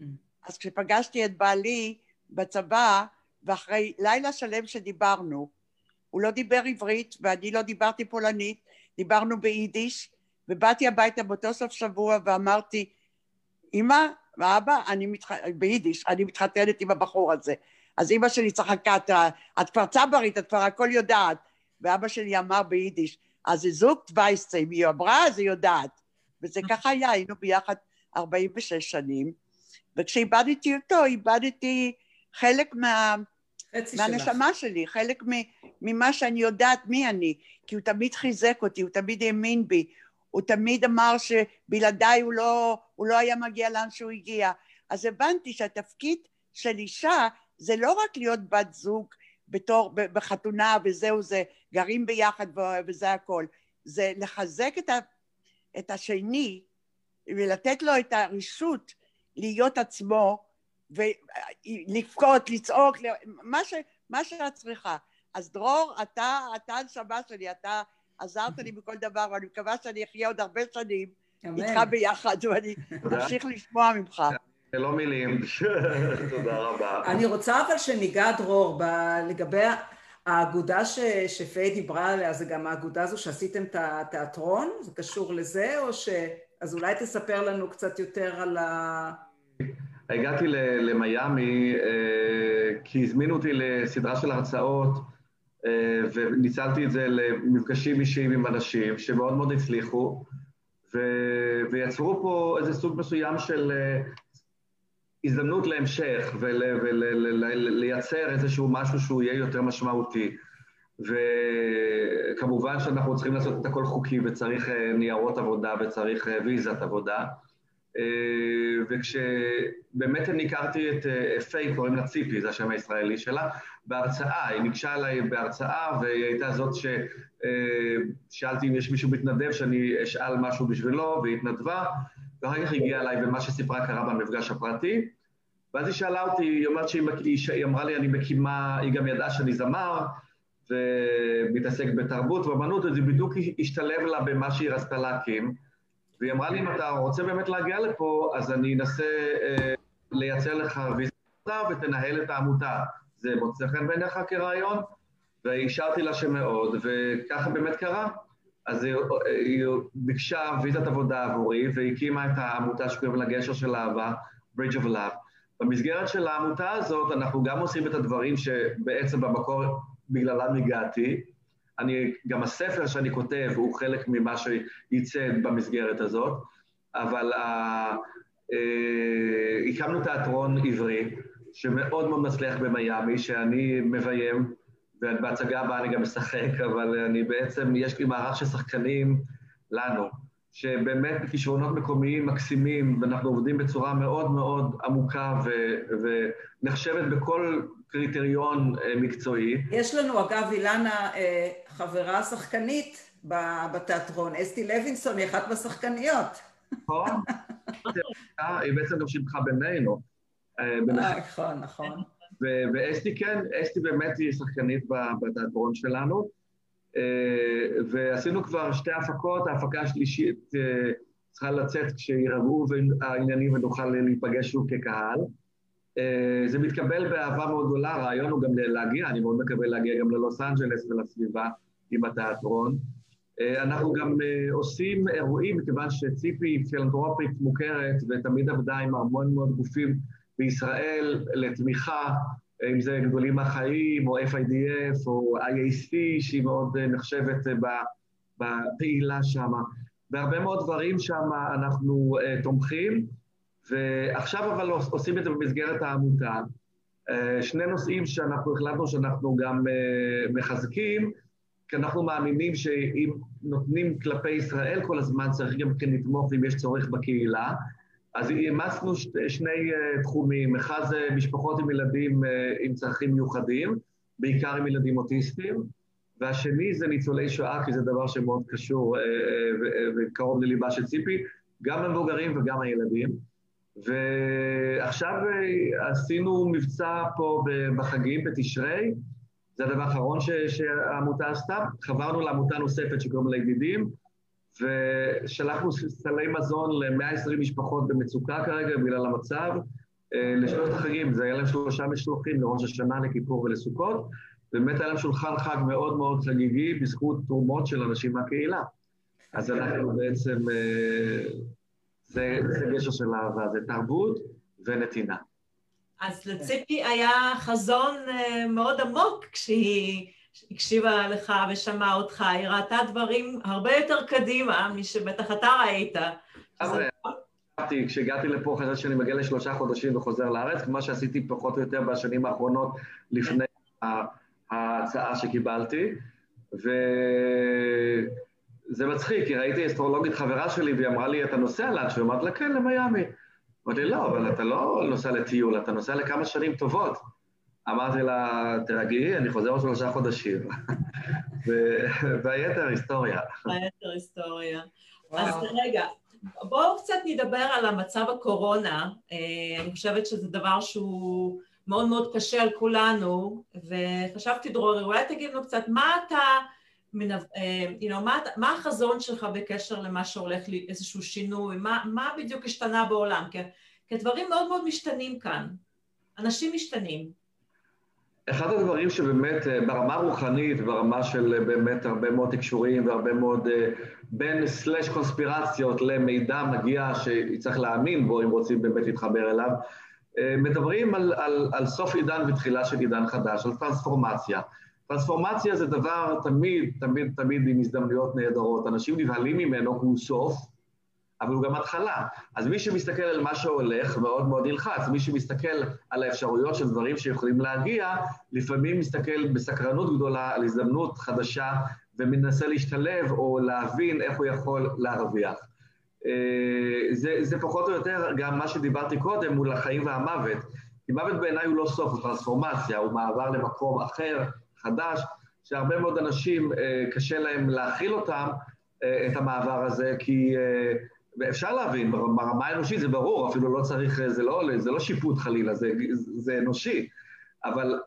Mm. אז כשפגשתי את בעלי בצבא ואחרי לילה שלם שדיברנו הוא לא דיבר עברית ואני לא דיברתי פולנית, דיברנו ביידיש ובאתי הביתה באותו סוף שבוע ואמרתי אמא ואבא, אני מתח... ביידיש, אני מתחתנת עם הבחור הזה. אז אמא שלי צחקה, את כבר צברית, את כבר הכל יודעת. ואבא שלי אמר ביידיש אז זה זוג וייסטים, היא אמרה אז היא יודעת. וזה ככה היה, היינו ביחד 46 שנים. וכשאיבדתי אותו, איבדתי חלק מה... מהנשמה שלי, חלק ממה שאני יודעת מי אני, כי הוא תמיד חיזק אותי, הוא תמיד האמין בי, הוא תמיד אמר שבלעדיי הוא לא, הוא לא היה מגיע לאן שהוא הגיע. אז הבנתי שהתפקיד של אישה זה לא רק להיות בת זוג בתור, בחתונה וזהו זה, גרים ביחד וזה הכל, זה לחזק את, ה, את השני ולתת לו את הרשות להיות עצמו ולבכות, לצעוק, מה, ש, מה שאת צריכה. אז דרור, אתה, אתה הנשמה שלי, אתה עזרת לי בכל דבר, ואני מקווה שאני אחיה עוד הרבה שנים איתך ביחד, ואני אמשיך לשמוע ממך. זה לא מילים, תודה רבה. אני רוצה אבל שניגע, דרור, לגבי האגודה ש, שפיי דיברה עליה, זה גם האגודה הזו שעשיתם את התיאטרון? זה קשור לזה, או ש... אז אולי תספר לנו קצת יותר על ה... הגעתי למיאמי אה, כי הזמינו אותי לסדרה של הרצאות וניצלתי את זה למפגשים אישיים עם אנשים שמאוד מאוד הצליחו ו... ויצרו פה איזה סוג מסוים של אה, הזדמנות להמשך ולייצר ול... איזשהו משהו שהוא יהיה יותר משמעותי. וכמובן שאנחנו צריכים לעשות את הכל חוקי וצריך ניירות עבודה וצריך ויזת עבודה. אה, וכשבאמת אני הכרתי את אה, פיי, קוראים לה ציפי, זה השם הישראלי שלה, בהרצאה, היא ניגשה אליי בהרצאה והיא הייתה זאת ששאלתי אה, אם יש מישהו מתנדב שאני אשאל משהו בשבילו, והיא התנדבה, ואחר כך הגיעה אליי ומה שסיפרה קרה במפגש הפרטי, ואז היא שאלה אותי, היא אומרת שהיא היא אמרה לי, אני מקימה, היא גם ידעה שאני זמר, ומתעסק בתרבות ואמנות, וזה בדיוק השתלב לה במה שהיא רצתה להקים. והיא אמרה לי, אם אתה רוצה באמת להגיע לפה, אז אני אנסה אה, לייצר לך ויזיטה ותנהל את העמותה. זה מוצא חן בעיניך כרעיון? ואישרתי לה שמאוד, וככה באמת קרה. אז היא, היא ביקשה ויזת עבודה עבורי, והקימה את העמותה שקוראים לה גשר של אהבה, Bridge of Love. במסגרת של העמותה הזאת אנחנו גם עושים את הדברים שבעצם במקור בגללם הגעתי, אני, גם הספר שאני כותב הוא חלק ממה שייצא במסגרת הזאת, אבל ה, אה, הקמנו תיאטרון עברי שמאוד מאוד מצליח במיאמי, שאני מביים, ובהצגה הבאה אני גם משחק, אבל אני בעצם, יש לי מערך של שחקנים לנו, שבאמת בכישרונות מקומיים מקסימים, ואנחנו עובדים בצורה מאוד מאוד עמוקה ו- ונחשבת בכל קריטריון אה, מקצועי. יש לנו, אגב, אילנה, אה, חברה שחקנית בתיאטרון, אסתי לוינסון היא אחת מהשחקניות. נכון, היא בעצם גם שיבחה בינינו. אה, נכון, נכון. ואסתי כן, אסתי באמת היא שחקנית בתיאטרון שלנו. ועשינו כבר שתי הפקות, ההפקה השלישית צריכה לצאת כשירגעו העניינים ונוכל להיפגש שוב כקהל. אה, זה מתקבל באהבה מאוד גדולה, הרעיון הוא גם להגיע, אני מאוד מקווה להגיע גם ללוס אנג'לס ולסביבה עם התיאטרון. אה, אנחנו גם אה, עושים אירועים, מכיוון שציפי פילנטרופית מוכרת ותמיד עבדה עם המון מאוד גופים בישראל לתמיכה, אם זה גדולים מהחיים, או FIDF, או IAC, שהיא מאוד נחשבת בפעילה שם. והרבה מאוד דברים שם אנחנו uh, תומכים, ועכשיו אבל עושים את זה במסגרת העמותה. שני נושאים שאנחנו החלטנו שאנחנו גם מחזקים, כי אנחנו מאמינים שאם נותנים כלפי ישראל כל הזמן, צריך גם כן לתמוך אם יש צורך בקהילה. אז אימצנו שני תחומים, אחד זה משפחות עם ילדים עם צרכים מיוחדים, בעיקר עם ילדים אוטיסטים, והשני זה ניצולי שואה, כי זה דבר שמאוד קשור וקרוב לליבה של ציפי, גם המבוגרים וגם הילדים. ועכשיו עשינו מבצע פה בחגים, בתשרי, זה הדבר האחרון שהעמותה עשתה. חברנו לעמותה נוספת שקוראים לה ידידים, ושלחנו סלי מזון ל-120 משפחות במצוקה כרגע בגלל המצב. לשלושת החגים, זה היה להם שלושה משלוחים לראש השנה, לכיפור ולסוכות, באמת היה להם שולחן חג מאוד מאוד חגיגי בזכות תרומות של אנשים מהקהילה. אז אנחנו בעצם, זה, זה גשר של אהבה, זה תרבות ונתינה. אז לציפי היה חזון מאוד עמוק כשהיא הקשיבה לך ושמעה אותך, היא ראתה דברים הרבה יותר קדימה משבטח אתה ראית. כשהגעתי לפה חשבתי שאני מגיע לשלושה חודשים וחוזר לארץ, כמו שעשיתי פחות או יותר בשנים האחרונות לפני ההצעה שקיבלתי, וזה מצחיק, כי ראיתי אסטרולוגית חברה שלי והיא אמרה לי, אתה נוסע לאן? אמרתי לה, כן, למיאמי. אמרתי, לא, אבל אתה לא נוסע לטיול, אתה נוסע לכמה שנים טובות. אמרתי לה, תרגעי, אני חוזר עוד שלושה חודשים. והיתר היסטוריה. היתר היסטוריה. אז רגע, בואו קצת נדבר על המצב הקורונה. אני חושבת שזה דבר שהוא מאוד מאוד קשה על כולנו, וחשבתי, דרורי, אולי תגיד לנו קצת, מה אתה, you know, מה, מה החזון שלך בקשר למה שהולך לי, איזשהו שינוי, מה, מה בדיוק השתנה בעולם? כי, כי דברים מאוד מאוד משתנים כאן. אנשים משתנים. אחד הדברים שבאמת ברמה רוחנית, ברמה של באמת הרבה מאוד תקשורים והרבה מאוד בין סלאש קונספירציות למידע מגיע שצריך להאמין בו אם רוצים באמת להתחבר אליו, מדברים על, על, על סוף עידן ותחילה של עידן חדש, על טרנספורמציה. טרנספורמציה זה דבר תמיד, תמיד, תמיד עם הזדמנויות נהדרות. אנשים נבהלים ממנו הוא סוף, אבל הוא גם התחלה. אז מי שמסתכל על מה שהולך מאוד מאוד ילחץ, מי שמסתכל על האפשרויות של דברים שיכולים להגיע, לפעמים מסתכל בסקרנות גדולה על הזדמנות חדשה ומנסה להשתלב או להבין איך הוא יכול להרוויח. זה, זה פחות או יותר גם מה שדיברתי קודם מול החיים והמוות. כי מוות בעיניי הוא לא סוף, הוא טרנספורמציה, הוא מעבר למקום אחר, חדש, שהרבה מאוד אנשים קשה להם להכיל אותם, את המעבר הזה, כי ואפשר להבין, ברמה האנושית זה ברור, אפילו לא צריך, זה לא, זה לא שיפוט חלילה, זה, זה אנושי, אבל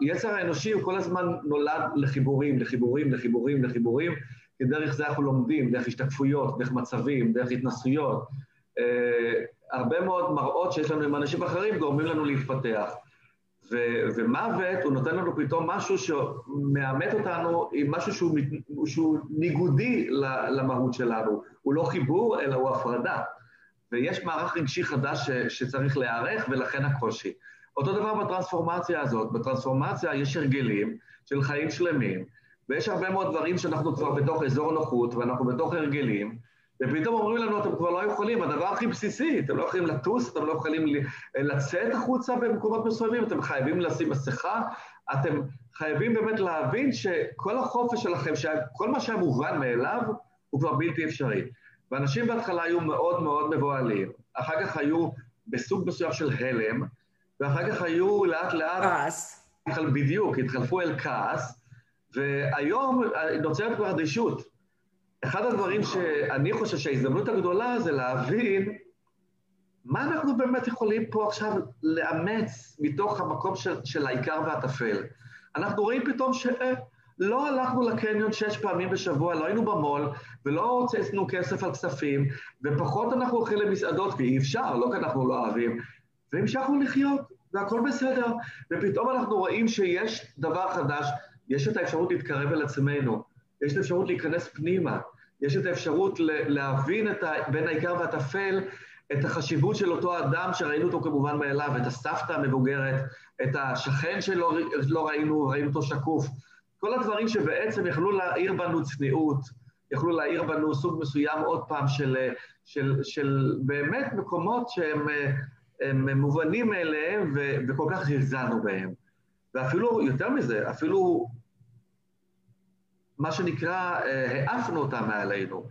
היצר האנושי הוא כל הזמן נולד לחיבורים, לחיבורים, לחיבורים, לחיבורים, כי דרך זה אנחנו לומדים, דרך השתקפויות, דרך מצבים, דרך התנסויות. הרבה מאוד מראות שיש לנו עם אנשים אחרים גורמים לנו להתפתח. ו- ומוות, הוא נותן לנו פתאום משהו שמאמת אותנו עם משהו שהוא, שהוא ניגודי למהות שלנו. הוא לא חיבור, אלא הוא הפרדה. ויש מערך רגשי חדש ש- שצריך להיערך, ולכן הקושי. אותו דבר בטרנספורמציה הזאת. בטרנספורמציה יש הרגלים של חיים שלמים, ויש הרבה מאוד דברים שאנחנו כבר בתוך אזור נוחות, ואנחנו בתוך הרגלים, ופתאום אומרים לנו, אתם כבר לא יכולים, הדבר הכי בסיסי, אתם לא יכולים לטוס, אתם לא יכולים לצאת החוצה במקומות מסוימים, אתם חייבים לשים מסכה, אתם חייבים באמת להבין שכל החופש שלכם, כל מה שהיה מובן מאליו, הוא כבר בלתי אפשרי. ואנשים בהתחלה היו מאוד מאוד מבוהלים, אחר כך היו בסוג מסוים של הלם, ואחר כך היו לאט לאט... כעס. בדיוק, התחלפו אל כעס, והיום נוצרת כבר אדישות. אחד הדברים שאני חושב שההזדמנות הגדולה זה להבין מה אנחנו באמת יכולים פה עכשיו לאמץ מתוך המקום של, של העיקר והטפל. אנחנו רואים פתאום שלא הלכנו לקניון שש פעמים בשבוע, לא היינו במו"ל ולא הוצאנו כסף על כספים, ופחות אנחנו הולכים למסעדות, כי אי אפשר, לא כי אנחנו לא אוהבים, והמשכנו לחיות, והכל בסדר. ופתאום אנחנו רואים שיש דבר חדש, יש את האפשרות להתקרב אל עצמנו, יש את האפשרות להיכנס פנימה, יש את האפשרות להבין את ה, בין העיקר והטפל את החשיבות של אותו אדם שראינו אותו כמובן מאליו, את הסבתא המבוגרת, את השכן שלא לא ראינו, ראינו אותו שקוף. כל הדברים שבעצם יכלו להעיר בנו צניעות, יכלו להעיר בנו סוג מסוים עוד פעם של, של, של באמת מקומות שהם הם מובנים מאליהם וכל כך זלזלנו בהם. ואפילו, יותר מזה, אפילו מה שנקרא, העפנו אותם מעלינו.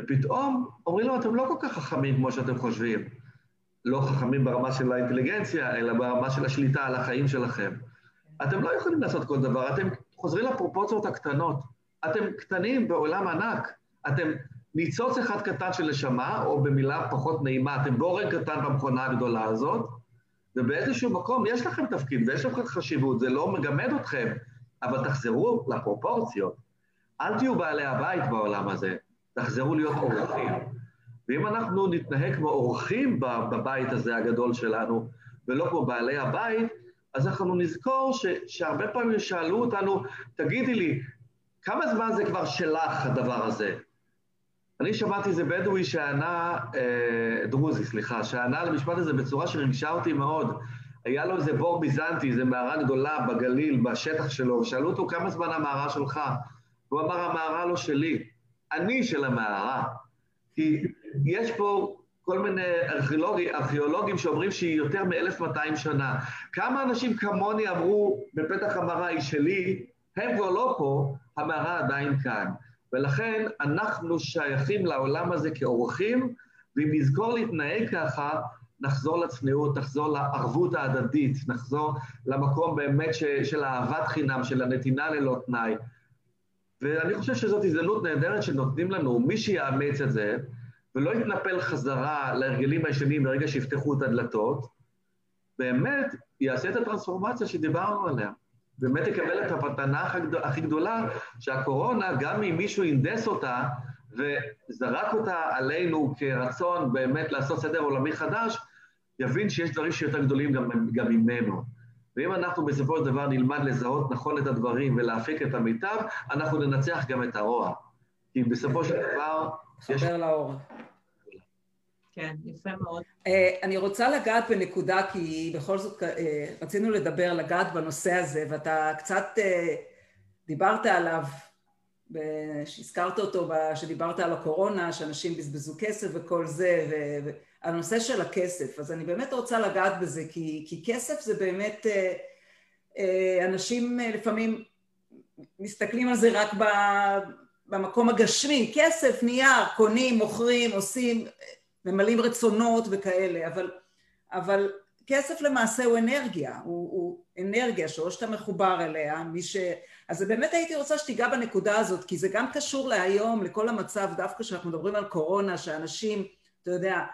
ופתאום אומרים לו, אתם לא כל כך חכמים כמו שאתם חושבים. לא חכמים ברמה של האינטליגנציה, אלא ברמה של השליטה על החיים שלכם. אתם לא יכולים לעשות כל דבר, אתם חוזרים לפרופורציות הקטנות. אתם קטנים בעולם ענק. אתם ניצוץ אחד קטן של נשמה, או במילה פחות נעימה, אתם בורג קטן במכונה הגדולה הזאת, ובאיזשהו מקום יש לכם תפקיד ויש לכם חשיבות, זה לא מגמד אתכם, אבל תחזרו לפרופורציות. אל תהיו בעלי הבית בעולם הזה, תחזרו להיות אורחים. ואם אנחנו נתנהג כמו אורחים בבית הזה הגדול שלנו, ולא כמו בעלי הבית, אז אנחנו נזכור ש, שהרבה פעמים שאלו אותנו, תגידי לי, כמה זמן זה כבר שלך הדבר הזה? אני שמעתי איזה בדואי שענה, אה, דרוזי, סליחה, שענה על המשפט הזה בצורה שריגשה אותי מאוד. היה לו איזה בור ביזנטי, איזה מערה גדולה בגליל, בשטח שלו, ושאלו אותו כמה זמן המערה שלך? והוא אמר, המערה לא שלי, אני של המערה. כי יש פה כל מיני ארכיאולוגים, ארכיאולוגים שאומרים שהיא יותר מ-1200 שנה. כמה אנשים כמוני אמרו, בפתח המערה היא שלי, הם כבר לא פה, המערה עדיין כאן. ולכן אנחנו שייכים לעולם הזה כאורחים, ואם נזכור להתנהג ככה, נחזור לצניעות, נחזור לערבות ההדדית, נחזור למקום באמת ש, של אהבת חינם, של הנתינה ללא תנאי. ואני חושב שזאת הזדמנות נהדרת שנותנים לנו, מי שיאמץ את זה, ולא יתנפל חזרה להרגלים הישנים ברגע שיפתחו את הדלתות, באמת יעשה את הטרנספורמציה שדיברנו עליה. באמת יקבל את המתנה הכי גדולה, שהקורונה, גם אם מישהו הנדס אותה וזרק אותה עלינו כרצון באמת לעשות סדר עולמי חדש, יבין שיש דברים שיותר גדולים גם, גם ממנו. ואם אנחנו בסופו של דבר נלמד לזהות נכון את הדברים ולהפיק את המיטב, אנחנו ננצח גם את הרוע. כי בסופו של דבר... חבר לאור. כן, יפה מאוד. אה, אני רוצה לגעת בנקודה, כי בכל זאת אה, רצינו לדבר, לגעת בנושא הזה, ואתה קצת אה, דיברת עליו, שהזכרת אותו, שדיברת על הקורונה, שאנשים בזבזו כסף וכל זה, והנושא של הכסף. אז אני באמת רוצה לגעת בזה, כי, כי כסף זה באמת, אנשים לפעמים מסתכלים על זה רק במקום הגשמי, כסף, נייר, קונים, מוכרים, עושים, ממלאים רצונות וכאלה, אבל, אבל כסף למעשה הוא אנרגיה, הוא, הוא אנרגיה שאו שאתה מחובר אליה, מי ש... אז באמת הייתי רוצה שתיגע בנקודה הזאת, כי זה גם קשור להיום, לכל המצב, דווקא כשאנחנו מדברים על קורונה, שאנשים, אתה יודע, אה,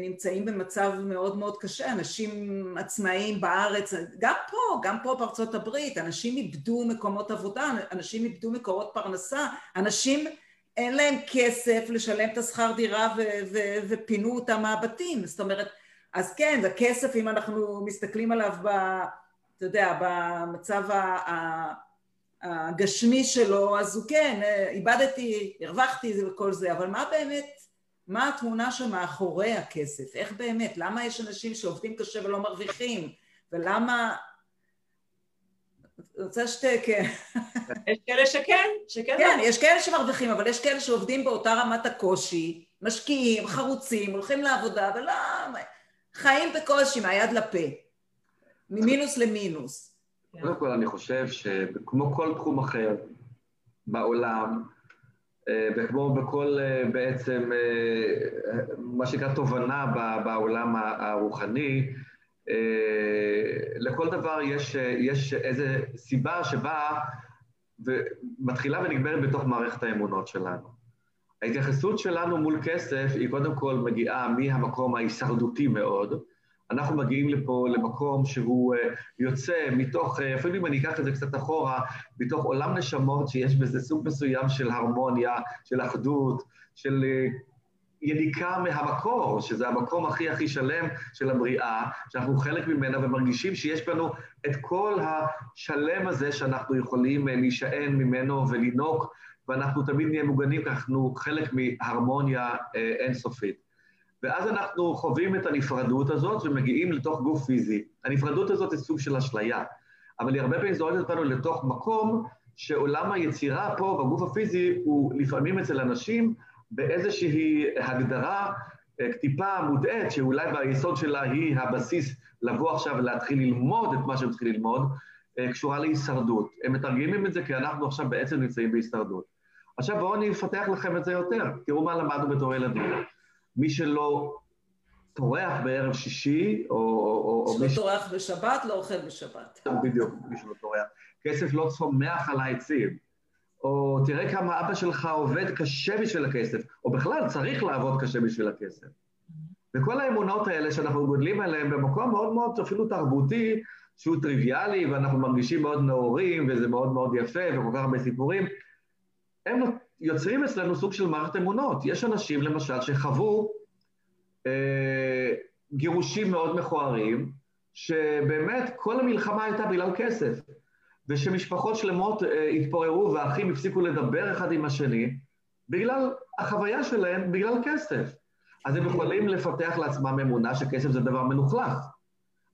נמצאים במצב מאוד מאוד קשה, אנשים עצמאיים בארץ, גם פה, גם פה בארצות הברית, אנשים איבדו מקומות עבודה, אנשים איבדו מקורות פרנסה, אנשים אין להם כסף לשלם את השכר דירה ו- ו- ופינו אותם מהבתים, זאת אומרת, אז כן, זה כסף אם אנחנו מסתכלים עליו, ב, אתה יודע, במצב הגשמי שלו, אז הוא כן, איבדתי, הרווחתי וכל זה, אבל מה באמת, מה התמונה שמאחורי הכסף? איך באמת? למה יש אנשים שעובדים קשה ולא מרוויחים? ולמה רוצה שתי, כן. יש כאלה שכן, שכן. כן, יש כאלה שמרוויחים, אבל יש כאלה שעובדים באותה רמת הקושי, משקיעים, חרוצים, הולכים לעבודה, ולא... חיים בקושי, מהיד לפה. ממינוס למינוס. קודם כל, אני חושב שכמו כל תחום אחר בעולם, וכמו בכל אה, בעצם, אה, מה שנקרא תובנה בעולם הרוחני, אה, לכל דבר יש, יש איזו סיבה שבאה ומתחילה ונגמרת בתוך מערכת האמונות שלנו. ההתייחסות שלנו מול כסף היא קודם כל מגיעה מהמקום ההישרדותי מאוד. אנחנו מגיעים לפה למקום שהוא אה, יוצא מתוך, אה, אפילו אם אני אקח את זה קצת אחורה, מתוך עולם נשמות שיש בזה סוג מסוים של הרמוניה, של אחדות, של יניקה מהמקור, שזה המקום הכי הכי שלם של הבריאה, שאנחנו חלק ממנה ומרגישים שיש בנו את כל השלם הזה שאנחנו יכולים אה, להישען ממנו ולנהוג, ואנחנו תמיד נהיה מוגנים, כי אנחנו חלק מהרמוניה אה, אינסופית. ואז אנחנו חווים את הנפרדות הזאת ומגיעים לתוך גוף פיזי. הנפרדות הזאת היא סוג של אשליה, אבל היא הרבה פעמים זורקת אותנו לתוך מקום שעולם היצירה פה בגוף הפיזי הוא לפעמים אצל אנשים באיזושהי הגדרה אה, טיפה מוטעית, שאולי ביסוד שלה היא הבסיס לבוא עכשיו ולהתחיל ללמוד את מה שהם צריכים ללמוד, אה, קשורה להישרדות. הם מתרגמים את זה כי אנחנו עכשיו בעצם נמצאים בהישרדות. עכשיו בואו אני אפתח לכם את זה יותר, תראו מה למדנו בתור ילדים. מי שלא טורח בערב שישי, או... או שלא טורח בשבת, לא אוכל בשבת. בדיוק, מי שלא טורח. כסף לא צומח על העצים. או תראה כמה אבא שלך עובד קשה בשביל הכסף, או בכלל צריך לעבוד קשה בשביל הכסף. וכל האמונות האלה שאנחנו גודלים עליהן במקום מאוד מאוד אפילו תרבותי, שהוא טריוויאלי ואנחנו מרגישים מאוד נאורים וזה מאוד מאוד יפה וכל כך הרבה סיפורים, הם יוצרים אצלנו סוג של מערכת אמונות. יש אנשים למשל שחוו אה, גירושים מאוד מכוערים, שבאמת כל המלחמה הייתה בגלל כסף. ושמשפחות שלמות אה, התפוררו ואחים הפסיקו לדבר אחד עם השני, בגלל החוויה שלהם, בגלל כסף. אז הם יכולים לפתח לעצמם אמונה שכסף זה דבר מנוכלך.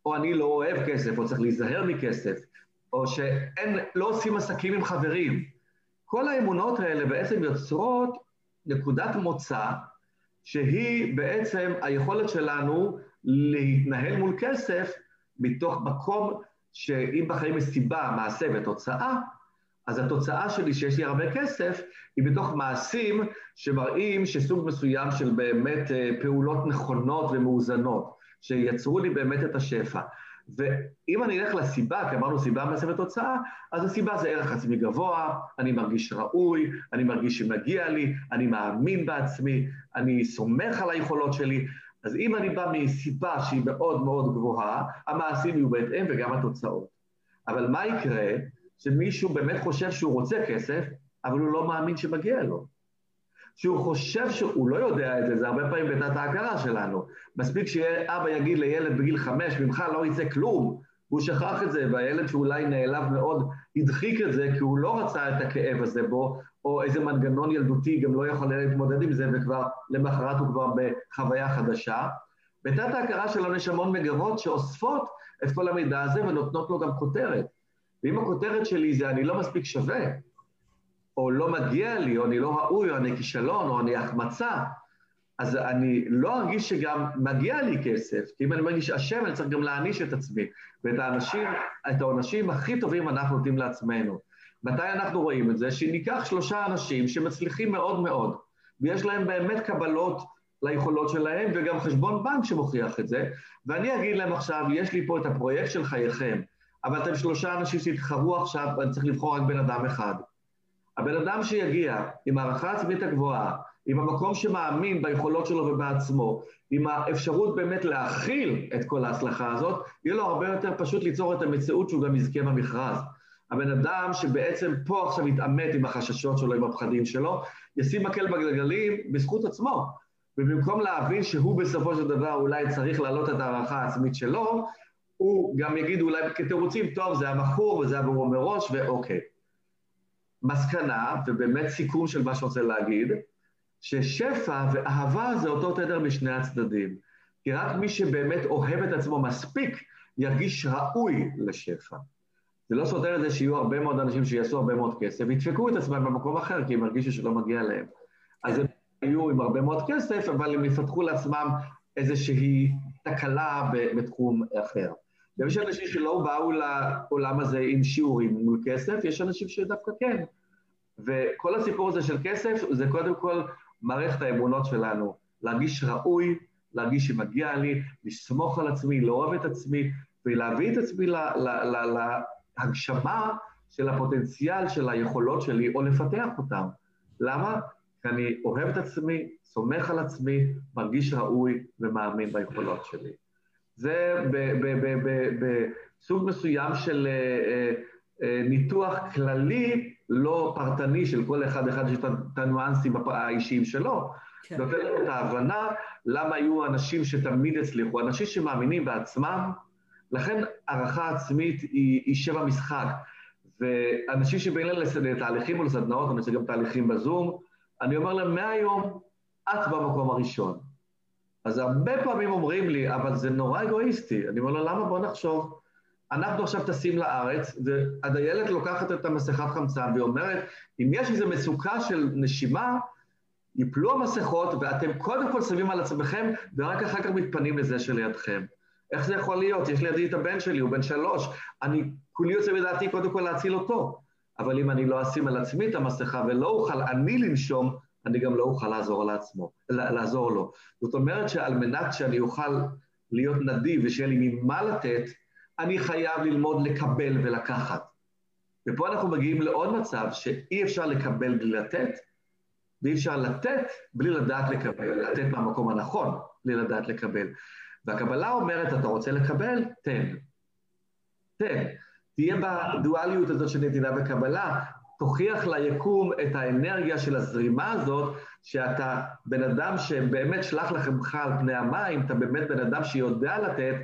או אני לא אוהב כסף, או צריך להיזהר מכסף, או שאין, לא עושים עסקים עם חברים. כל האמונות האלה בעצם יוצרות נקודת מוצא שהיא בעצם היכולת שלנו להתנהל מול כסף מתוך מקום שאם בחיים יש סיבה, מעשה ותוצאה, אז התוצאה שלי שיש לי הרבה כסף היא בתוך מעשים שמראים שסוג מסוים של באמת אה, פעולות נכונות ומאוזנות, שיצרו לי באמת את השפע. ואם אני אלך לסיבה, כי אמרנו סיבה, מעשה ותוצאה, אז הסיבה זה ערך עצמי גבוה, אני מרגיש ראוי, אני מרגיש שמגיע לי, אני מאמין בעצמי, אני סומך על היכולות שלי, אז אם אני בא מסיבה שהיא מאוד מאוד גבוהה, המעשים יהיו בהתאם וגם התוצאות. אבל מה יקרה שמישהו באמת חושב שהוא רוצה כסף, אבל הוא לא מאמין שמגיע לו? שהוא חושב שהוא לא יודע את זה, זה הרבה פעמים בתת ההכרה שלנו. מספיק שאבא יגיד לילד בגיל חמש, ממך לא יצא כלום, והוא שכח את זה, והילד שאולי נעלב מאוד הדחיק את זה, כי הוא לא רצה את הכאב הזה בו, או איזה מנגנון ילדותי גם לא יכול להתמודד עם זה, וכבר למחרת הוא כבר בחוויה חדשה. בתת ההכרה שלנו יש המון מגמות שאוספות את כל המידע הזה ונותנות לו גם כותרת. ואם הכותרת שלי זה אני לא מספיק שווה, או לא מגיע לי, או אני לא ראוי, או אני כישלון, או אני החמצה, אז אני לא ארגיש שגם מגיע לי כסף, כי אם אני מרגיש אשם, אני צריך גם להעניש את עצמי. ואת האנשים, את העונשים הכי טובים אנחנו נותנים לעצמנו. מתי אנחנו רואים את זה? שניקח שלושה אנשים שמצליחים מאוד מאוד, ויש להם באמת קבלות ליכולות שלהם, וגם חשבון בנק שמוכיח את זה, ואני אגיד להם עכשיו, יש לי פה את הפרויקט של חייכם, אבל אתם שלושה אנשים שהתחרו עכשיו, ואני צריך לבחור רק בן אדם אחד. הבן אדם שיגיע עם הערכה עצמית הגבוהה, עם המקום שמאמין ביכולות שלו ובעצמו, עם האפשרות באמת להכיל את כל ההצלחה הזאת, יהיה לו הרבה יותר פשוט ליצור את המציאות שהוא גם יזכה במכרז. הבן אדם שבעצם פה עכשיו יתעמת עם החששות שלו, עם הפחדים שלו, ישים מקל בגלגלים בזכות עצמו. ובמקום להבין שהוא בסופו של דבר אולי צריך להעלות את ההערכה העצמית שלו, הוא גם יגיד אולי כתירוצים, טוב, זה היה מכור וזה היה ברור מראש, ואוקיי. מסקנה, ובאמת סיכום של מה שרוצה להגיד, ששפע ואהבה זה אותו תדר משני הצדדים. כי רק מי שבאמת אוהב את עצמו מספיק, ירגיש ראוי לשפע. זה לא סותר את זה שיהיו הרבה מאוד אנשים שיעשו הרבה מאוד כסף, וידפקו את עצמם במקום אחר, כי הם ירגישו שלא מגיע להם. אז הם יהיו עם הרבה מאוד כסף, אבל הם יפתחו לעצמם איזושהי תקלה בתחום אחר. ויש אנשים שלא באו לעולם הזה עם שיעורים מול כסף, יש אנשים שדווקא כן. וכל הסיפור הזה של כסף זה קודם כל מערכת האמונות שלנו, להרגיש ראוי, להרגיש שמגיע לי, לסמוך על עצמי, לאהוב את עצמי, ולהביא את עצמי להגשמה של הפוטנציאל של היכולות שלי, או לפתח אותם. למה? כי אני אוהב את עצמי, סומך על עצמי, מרגיש ראוי ומאמין ביכולות שלי. זה בסוג מסוים של אה, אה, אה, ניתוח כללי, לא פרטני של כל אחד אחד שיש את הניואנסים האישיים שלו, כן. נותן לנו את ההבנה למה היו אנשים שתמיד הצליחו, אנשים שמאמינים בעצמם, לכן הערכה עצמית היא, היא שם המשחק. ואנשים שבאים לתהליכים או לסדנאות, אני עושה גם תהליכים בזום, אני אומר להם, מהיום את במקום הראשון. אז הרבה פעמים אומרים לי, אבל זה נורא אגואיסטי. אני אומר לו, למה? בוא נחשוב. אנחנו עכשיו טסים לארץ, והדיילת לוקחת את המסכת חמצן ואומרת, אם יש איזו מצוקה של נשימה, יפלו המסכות ואתם קודם כל שמים על עצמכם ורק אחר כך מתפנים לזה שלידכם. איך זה יכול להיות? יש לידי את הבן שלי, הוא בן שלוש, אני כולי יוצא בדעתי קודם כל להציל אותו. אבל אם אני לא אשים על עצמי את המסכה ולא אוכל אני לנשום, אני גם לא אוכל לעזור לעצמו, לעזור לו. זאת אומרת שעל מנת שאני אוכל להיות נדיב ושיהיה לי ממה לתת, אני חייב ללמוד לקבל ולקחת. ופה אנחנו מגיעים לעוד מצב שאי אפשר לקבל בלי לתת, ואי אפשר לתת בלי לדעת לקבל, לתת מהמקום הנכון בלי לדעת לקבל. והקבלה אומרת, אתה רוצה לקבל? תן. תן. תהיה בדואליות הזאת של נתינה וקבלה, תוכיח ליקום את האנרגיה של הזרימה הזאת, שאתה בן אדם שבאמת שלח לכם על פני המים, אתה באמת בן אדם שיודע לתת,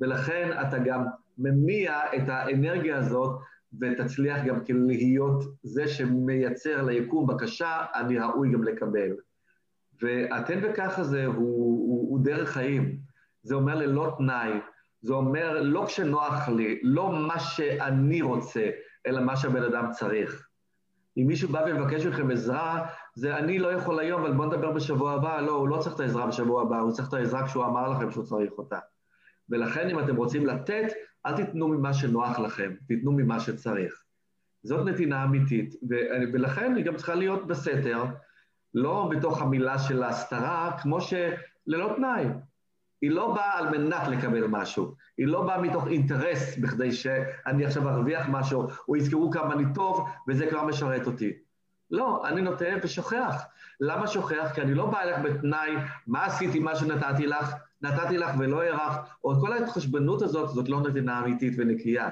ולכן אתה גם מניע את האנרגיה הזאת, ותצליח גם כן להיות זה שמייצר ליקום בקשה, אני ראוי גם לקבל. והתן וכך הזה הוא, הוא, הוא דרך חיים. זה אומר ללא תנאי, זה אומר לא כשנוח לי, לא מה שאני רוצה, אלא מה שהבן אדם צריך. אם מישהו בא ומבקש מכם עזרה, זה אני לא יכול היום, אבל בואו נדבר בשבוע הבא. לא, הוא לא צריך את העזרה בשבוע הבא, הוא צריך את העזרה כשהוא אמר לכם שהוא צריך אותה. ולכן אם אתם רוצים לתת, אל תיתנו ממה שנוח לכם, תיתנו ממה שצריך. זאת נתינה אמיתית, ולכן היא גם צריכה להיות בסתר, לא בתוך המילה של ההסתרה, כמו שללא תנאי. היא לא באה על מנת לקבל משהו, היא לא באה מתוך אינטרס בכדי שאני עכשיו ארוויח משהו, או יזכרו כמה אני טוב, וזה כבר משרת אותי. לא, אני נותן ושוכח. למה שוכח? כי אני לא בא אליך בתנאי, מה עשיתי מה שנתתי לך, נתתי לך ולא הארכת, או כל ההתחשבנות הזאת, זאת לא נתינה אמיתית ונקייה.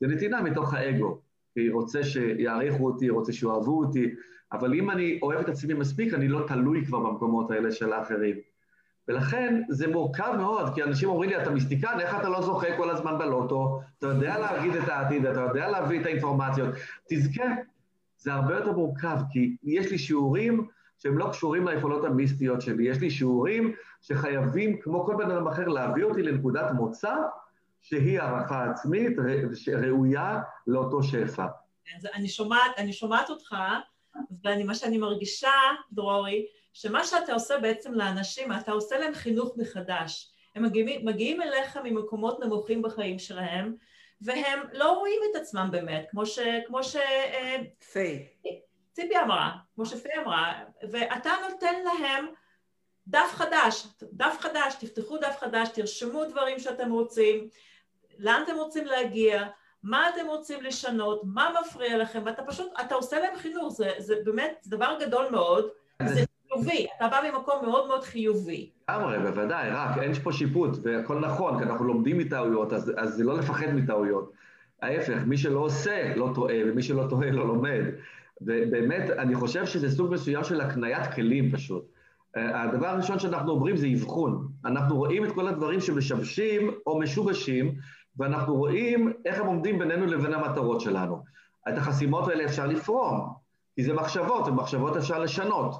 זה נתינה מתוך האגו, כי רוצה שיעריכו אותי, רוצה שאוהבו אותי, אבל אם אני אוהב את עצמי מספיק, אני לא תלוי כבר במקומות האלה של האחרים. ולכן זה מורכב מאוד, כי אנשים אומרים לי, אתה מיסטיקן, איך אתה לא זוכה כל הזמן בלוטו? אתה יודע להגיד את העתיד, אתה יודע להביא את האינפורמציות. תזכה. זה הרבה יותר מורכב, כי יש לי שיעורים שהם לא קשורים ליכולות המיסטיות שלי. יש לי שיעורים שחייבים, כמו כל בן אדם אחר, להביא אותי לנקודת מוצא שהיא הערכה עצמית, ראויה לאותו שפע. אני שומעת, אני שומעת אותך, ומה שאני מרגישה, דרורי, שמה שאתה עושה בעצם לאנשים, אתה עושה להם חינוך מחדש. הם מגיעים, מגיעים אליך ממקומות נמוכים בחיים שלהם, והם לא רואים את עצמם באמת, כמו ש... כמו ש... אה, פיי. ציפי אמרה, כמו שפיי אמרה, ואתה נותן להם דף חדש, דף חדש, תפתחו דף חדש, תרשמו דברים שאתם רוצים, לאן אתם רוצים להגיע, מה אתם רוצים לשנות, מה מפריע לכם, ואתה פשוט, אתה עושה להם חינוך, זה, זה באמת דבר גדול מאוד, זה חיובי, אתה בא ממקום מאוד מאוד חיובי. לגמרי, בוודאי, רק אין פה שיפוט, והכל נכון, כי אנחנו לומדים מטעויות, אז, זה לא לפחד מטעויות. ההפך, מי שלא עושה לא טועה, ומי שלא טועה לא לומד. ובאמת, אני חושב שזה סוג מסוים של הקניית כלים פשוט. אה, הדבר הראשון שאנחנו עוברים זה אבחון. אנחנו רואים את כל הדברים שמשבשים או משובשים, ואנחנו רואים איך הם עומדים בינינו לבין המטרות שלנו. את החסימות האלה אפשר לפרום, כי זה מחשבות, ומחשבות אפשר לשנות.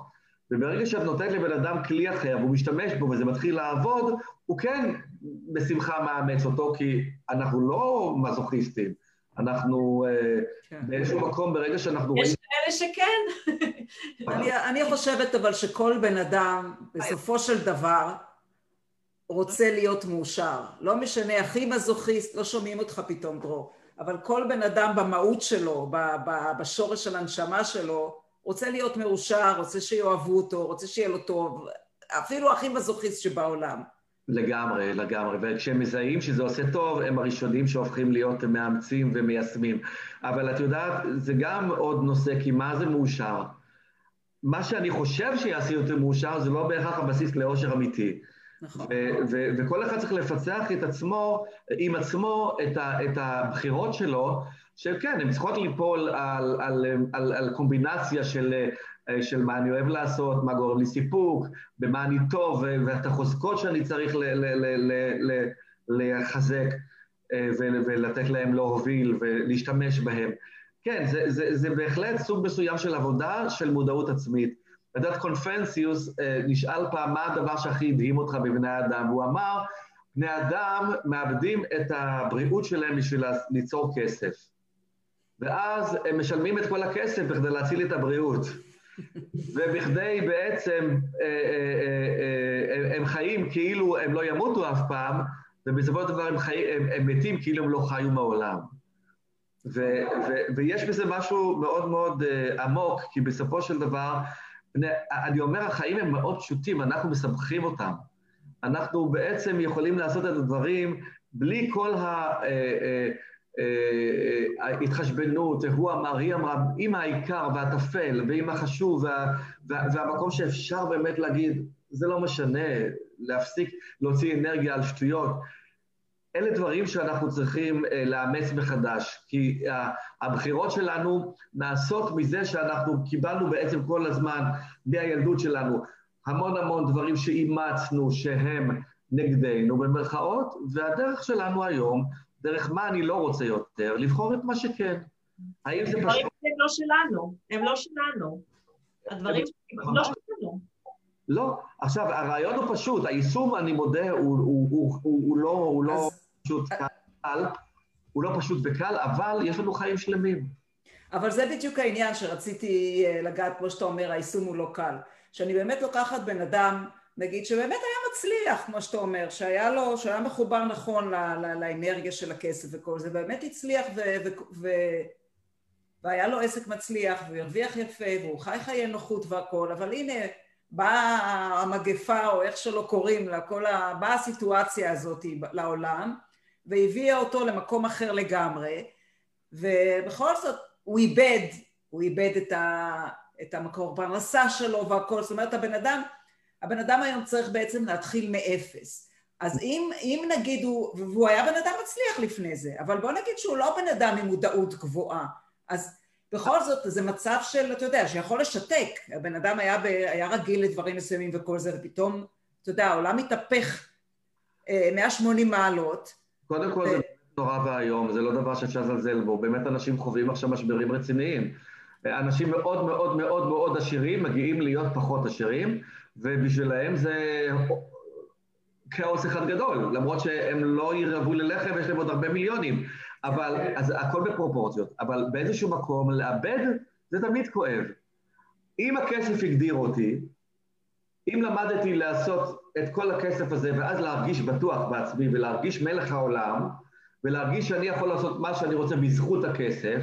וברגע שאת נותנת לבן אדם כלי אחר והוא משתמש בו וזה מתחיל לעבוד, הוא כן בשמחה מאמץ אותו, כי אנחנו לא מזוכיסטים. אנחנו אה, כן. באיזשהו מקום, ברגע שאנחנו רואים... יש כאלה שכן. אני, אני חושבת אבל שכל בן אדם, בסופו של דבר, רוצה להיות מאושר. לא משנה, הכי מזוכיסט, לא שומעים אותך פתאום, דרור, אבל כל בן אדם במהות שלו, בשורש של הנשמה שלו, רוצה להיות מאושר, רוצה שיאהבו אותו, רוצה שיהיה לו טוב, אפילו הכי מזוכיסט שבעולם. לגמרי, לגמרי, וכשהם מזהים שזה עושה טוב, הם הראשונים שהופכים להיות מאמצים ומיישמים. אבל את יודעת, זה גם עוד נושא, כי מה זה מאושר? מה שאני חושב שיעשה יותר מאושר זה לא בהכרח הבסיס לאושר אמיתי. נכון. וכל אחד צריך לפצח את עצמו, עם עצמו, את, ה- את הבחירות שלו, שכן, הן צריכות ליפול על, על, על, על קומבינציה של, של מה אני אוהב לעשות, מה גורם לי סיפוק, במה אני טוב, ואת החוזקות שאני צריך ל, ל, ל, ל, ל, לחזק ולתת להם להוביל ולהשתמש בהם. כן, זה, זה, זה בהחלט סוג מסוים של עבודה של מודעות עצמית. יודעת, קונפנסיוס נשאל פעם מה הדבר שהכי הדהים אותך בבני האדם, והוא אמר, בני אדם מאבדים את הבריאות שלהם בשביל ליצור כסף. ואז הם משלמים את כל הכסף בכדי להציל את הבריאות. ובכדי בעצם, אה, אה, אה, הם חיים כאילו הם לא ימותו אף פעם, ובסופו של דבר הם, חי, הם, הם מתים כאילו הם לא חיו מעולם. ו, ו, ויש בזה משהו מאוד מאוד עמוק, כי בסופו של דבר, אני אומר, החיים הם מאוד פשוטים, אנחנו מסבכים אותם. אנחנו בעצם יכולים לעשות את הדברים בלי כל ה... ההתחשבנות, הוא אמר, היא אמרה, עם העיקר והטפל ועם החשוב וה, וה, והמקום שאפשר באמת להגיד, זה לא משנה, להפסיק להוציא אנרגיה על שטויות. אלה דברים שאנחנו צריכים uh, לאמץ מחדש, כי הבחירות שלנו נעשות מזה שאנחנו קיבלנו בעצם כל הזמן מהילדות שלנו המון המון דברים שאימצנו שהם נגדנו במרכאות, והדרך שלנו היום דרך מה אני לא רוצה יותר, לבחור את מה שכן. האם זה פשוט... הדברים הם לא שלנו, הם לא שלנו. הדברים הם לא שלנו. לא. עכשיו, הרעיון הוא פשוט, היישום, אני מודה, הוא, לא, לא פשוט קל, הוא לא פשוט וקל, אבל יש לנו חיים שלמים. אבל זה בדיוק העניין שרציתי אה, לגעת, כמו שאתה אומר, היישום הוא לא קל. שאני באמת לוקחת בן אדם נגיד שבאמת היה מצליח, כמו שאתה אומר, שהיה לו, שהיה מחובר נכון לאנרגיה של הכסף וכל זה, באמת הצליח ו, ו, ו, והיה לו עסק מצליח והוא הרוויח יפה והוא חי חיי נוחות והכל, אבל הנה באה המגפה או איך שלא קוראים לה, כל ה... באה הסיטואציה הזאת לעולם והביאה אותו למקום אחר לגמרי ובכל זאת הוא איבד, הוא איבד את, ה, את המקור פרנסה שלו והכל, זאת אומרת הבן אדם הבן אדם היום צריך בעצם להתחיל מאפס. אז אם, אם נגיד הוא, והוא היה בן אדם מצליח לפני זה, אבל בוא נגיד שהוא לא בן אדם עם מודעות גבוהה, אז בכל זאת זה מצב של, אתה יודע, שיכול לשתק. הבן אדם היה, ב, היה רגיל לדברים מסוימים וכל זה, ופתאום, אתה יודע, העולם מתהפך 180 אה, מעלות. קודם כל ו... זה נורא ואיום, זה לא דבר שאפשר לזלזל בו, באמת אנשים חווים עכשיו משברים רציניים. אנשים מאוד מאוד מאוד מאוד עשירים מגיעים להיות פחות עשירים, ובשבילהם זה כאוס אחד גדול, למרות שהם לא ירעבו ללחם ויש להם עוד הרבה מיליונים, אבל, אז הכל בפרופורציות, אבל באיזשהו מקום לאבד זה תמיד כואב. אם הכסף הגדיר אותי, אם למדתי לעשות את כל הכסף הזה ואז להרגיש בטוח בעצמי ולהרגיש מלך העולם, ולהרגיש שאני יכול לעשות מה שאני רוצה בזכות הכסף,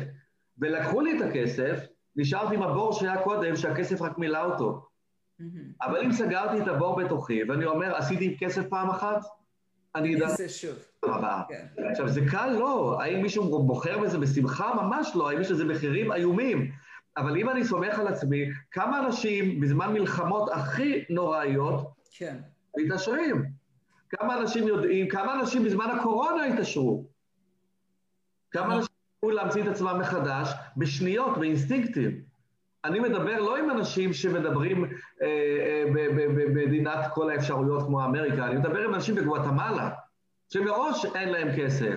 ולקחו לי את הכסף, נשארתי עם הבור שהיה קודם, שהכסף רק מילא אותו. אבל אם סגרתי את הבור בתוכי, ואני אומר, עשיתי כסף פעם אחת, אני אדע... זה שוב. כן. עכשיו, זה קל? לא. האם מישהו בוחר בזה בשמחה? ממש לא. האם יש לזה מחירים איומים? אבל אם אני סומך על עצמי, כמה אנשים בזמן מלחמות הכי נוראיות כן. מתעשרים? כמה אנשים יודעים, כמה אנשים בזמן הקורונה התעשרו? כמה אנשים יכולו להמציא את עצמם מחדש בשניות, באינסטינקטים? אני מדבר לא עם אנשים שמדברים אה, אה, במדינת כל האפשרויות כמו אמריקה, אני מדבר עם אנשים בגואטמלה, שמראש אין להם כסף.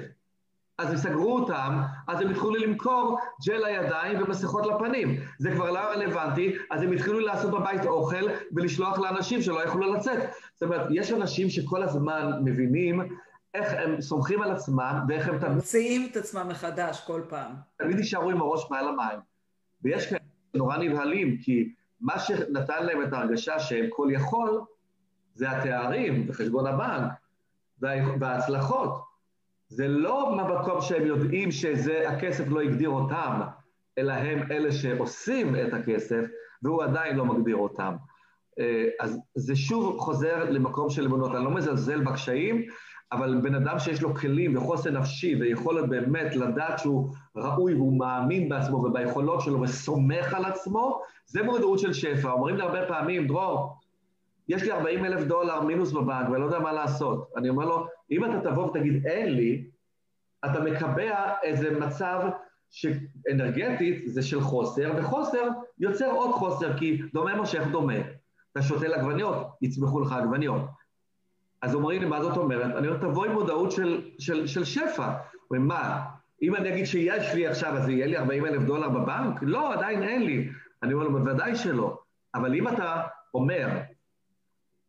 אז הם סגרו אותם, אז הם התחילו למכור ג'ל לידיים ומסכות לפנים. זה כבר לא רלוונטי, אז הם התחילו לעשות בבית אוכל ולשלוח לאנשים שלא יכלו לצאת. זאת אומרת, יש אנשים שכל הזמן מבינים איך הם סומכים על עצמם ואיך הם תמיד... מוציאים את עצמם מחדש כל פעם. תמיד נשארו עם הראש מעל המים. ויש כאלה נורא נבהלים, כי מה שנתן להם את ההרגשה שהם כל יכול, זה התארים וחשבון הבנק וההצלחות. זה לא במקום שהם יודעים שזה, הכסף לא הגדיר אותם, אלא הם אלה שעושים את הכסף, והוא עדיין לא מגדיר אותם. אה, אז זה שוב חוזר למקום של אמונות. אני לא מזלזל בקשיים, אבל בן אדם שיש לו כלים וחוסן נפשי ויכולת באמת לדעת שהוא ראוי והוא מאמין בעצמו וביכולות שלו וסומך על עצמו, זה מודעות של שפע. אומרים לי הרבה פעמים, דרור, יש לי 40 אלף דולר מינוס בבנק ואני לא יודע מה לעשות. אני אומר לו, אם אתה תבוא ותגיד אין לי, אתה מקבע איזה מצב שאנרגטית זה של חוסר, וחוסר יוצר עוד חוסר, כי דומה מושך דומה. אתה שותל עגבניות, יצמחו לך עגבניות. אז אומרים לי, מה זאת אומרת? אני אומר, תבוא עם מודעות של, של, של שפע. אומרים, מה, אם אני אגיד שיש לי עכשיו, אז יהיה לי 40 אלף דולר בבנק? לא, עדיין אין לי. אני אומר לו, בוודאי שלא. אבל אם אתה אומר,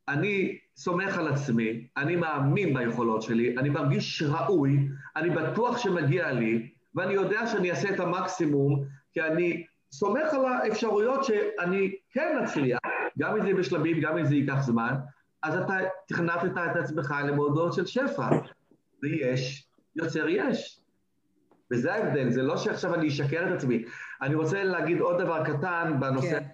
אני סומך על עצמי, אני מאמין ביכולות שלי, אני מרגיש ראוי, אני בטוח שמגיע לי, ואני יודע שאני אעשה את המקסימום, כי אני סומך על האפשרויות שאני כן אצליח, גם אם זה בשלבים, גם אם זה ייקח זמן, אז אתה תכנתת את עצמך למועדות של שפע, ויש יוצר יש. וזה ההבדל, זה לא שעכשיו אני אשקר את עצמי. אני רוצה להגיד עוד דבר קטן בנושא. כן.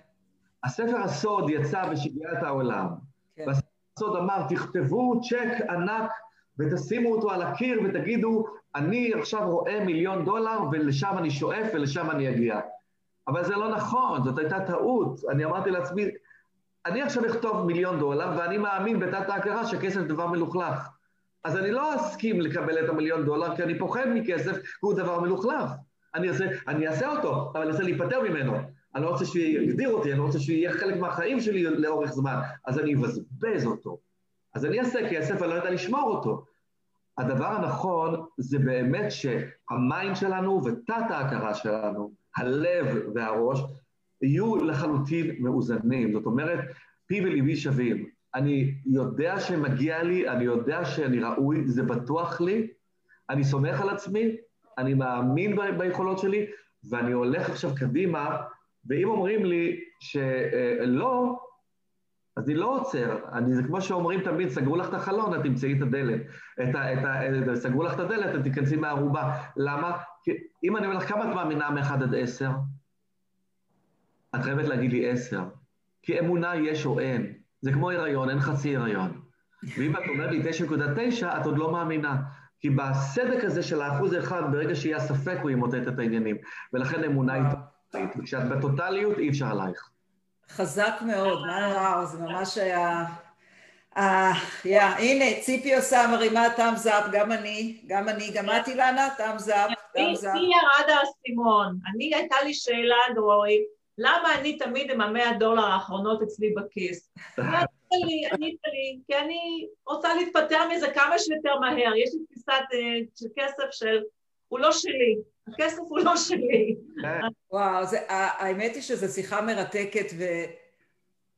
הספר הסוד יצא ושיגע את העולם. כן. והספר הסוד אמר, תכתבו צ'ק ענק ותשימו אותו על הקיר ותגידו, אני עכשיו רואה מיליון דולר ולשם אני שואף ולשם אני אגיע. אבל זה לא נכון, זאת הייתה טעות. אני אמרתי לעצמי, אני עכשיו אכתוב מיליון דולר ואני מאמין בתת ההכרה שכסף דבר מלוכלך. אז אני לא אסכים לקבל את המיליון דולר, כי אני פוחד מכסף, הוא דבר מלוכלך. אני אני אעשה אותו, אבל אני אעשה להיפטר ממנו. אני לא רוצה שהוא יגדיר אותי, אני לא רוצה שהוא יהיה חלק מהחיים שלי לאורך זמן, אז אני אבזבז אותו. אז אני אעשה כסף, אני לא יודע לשמור אותו. הדבר הנכון זה באמת שהמיינד שלנו ותת ההכרה שלנו, הלב והראש, יהיו לחלוטין מאוזנים. זאת אומרת, פי וליבי שווים. אני יודע שמגיע לי, אני יודע שאני ראוי, זה בטוח לי, אני סומך על עצמי, אני מאמין ב- ביכולות שלי, ואני הולך עכשיו קדימה, ואם אומרים לי שלא, אז אני לא עוצר. אני, זה כמו שאומרים תמיד, סגרו לך את החלון, את תמצאי את הדלת. את ה, את ה, סגרו לך את הדלת, את תיכנסי מהערובה. למה? כי אם אני אומר לך, כמה את מאמינה מ-1 עד 10? את חייבת להגיד לי 10. כי אמונה יש או אין. זה כמו הריון, אין חצי הריון. ואם את אומרת לי 9.9, את עוד לא מאמינה. כי בסדק הזה של האחוז אחד, ברגע שיהיה ספק, הוא ימוטט את העניינים. ולכן אמונה היא טוטלית. וכשאת בטוטליות, אי אפשר עלייך. חזק מאוד, מה וואו, זה ממש היה... אה, יא, הנה, ציפי עושה מרימה תאמז אפ, גם אני, גם אני, גם את אילנה, תאמז אפ, תאמז אפ. מי ירד האסימון? אני, הייתה לי שאלה, דרוי, למה אני תמיד עם המאה דולר האחרונות אצלי בכיס? ענית לי, ענית לי, כי אני רוצה להתפטר מזה כמה שיותר מהר. יש לי תפיסת אה, של כסף של, הוא לא שלי, הכסף הוא לא שלי. וואו, האמת היא שזו שיחה מרתקת ו...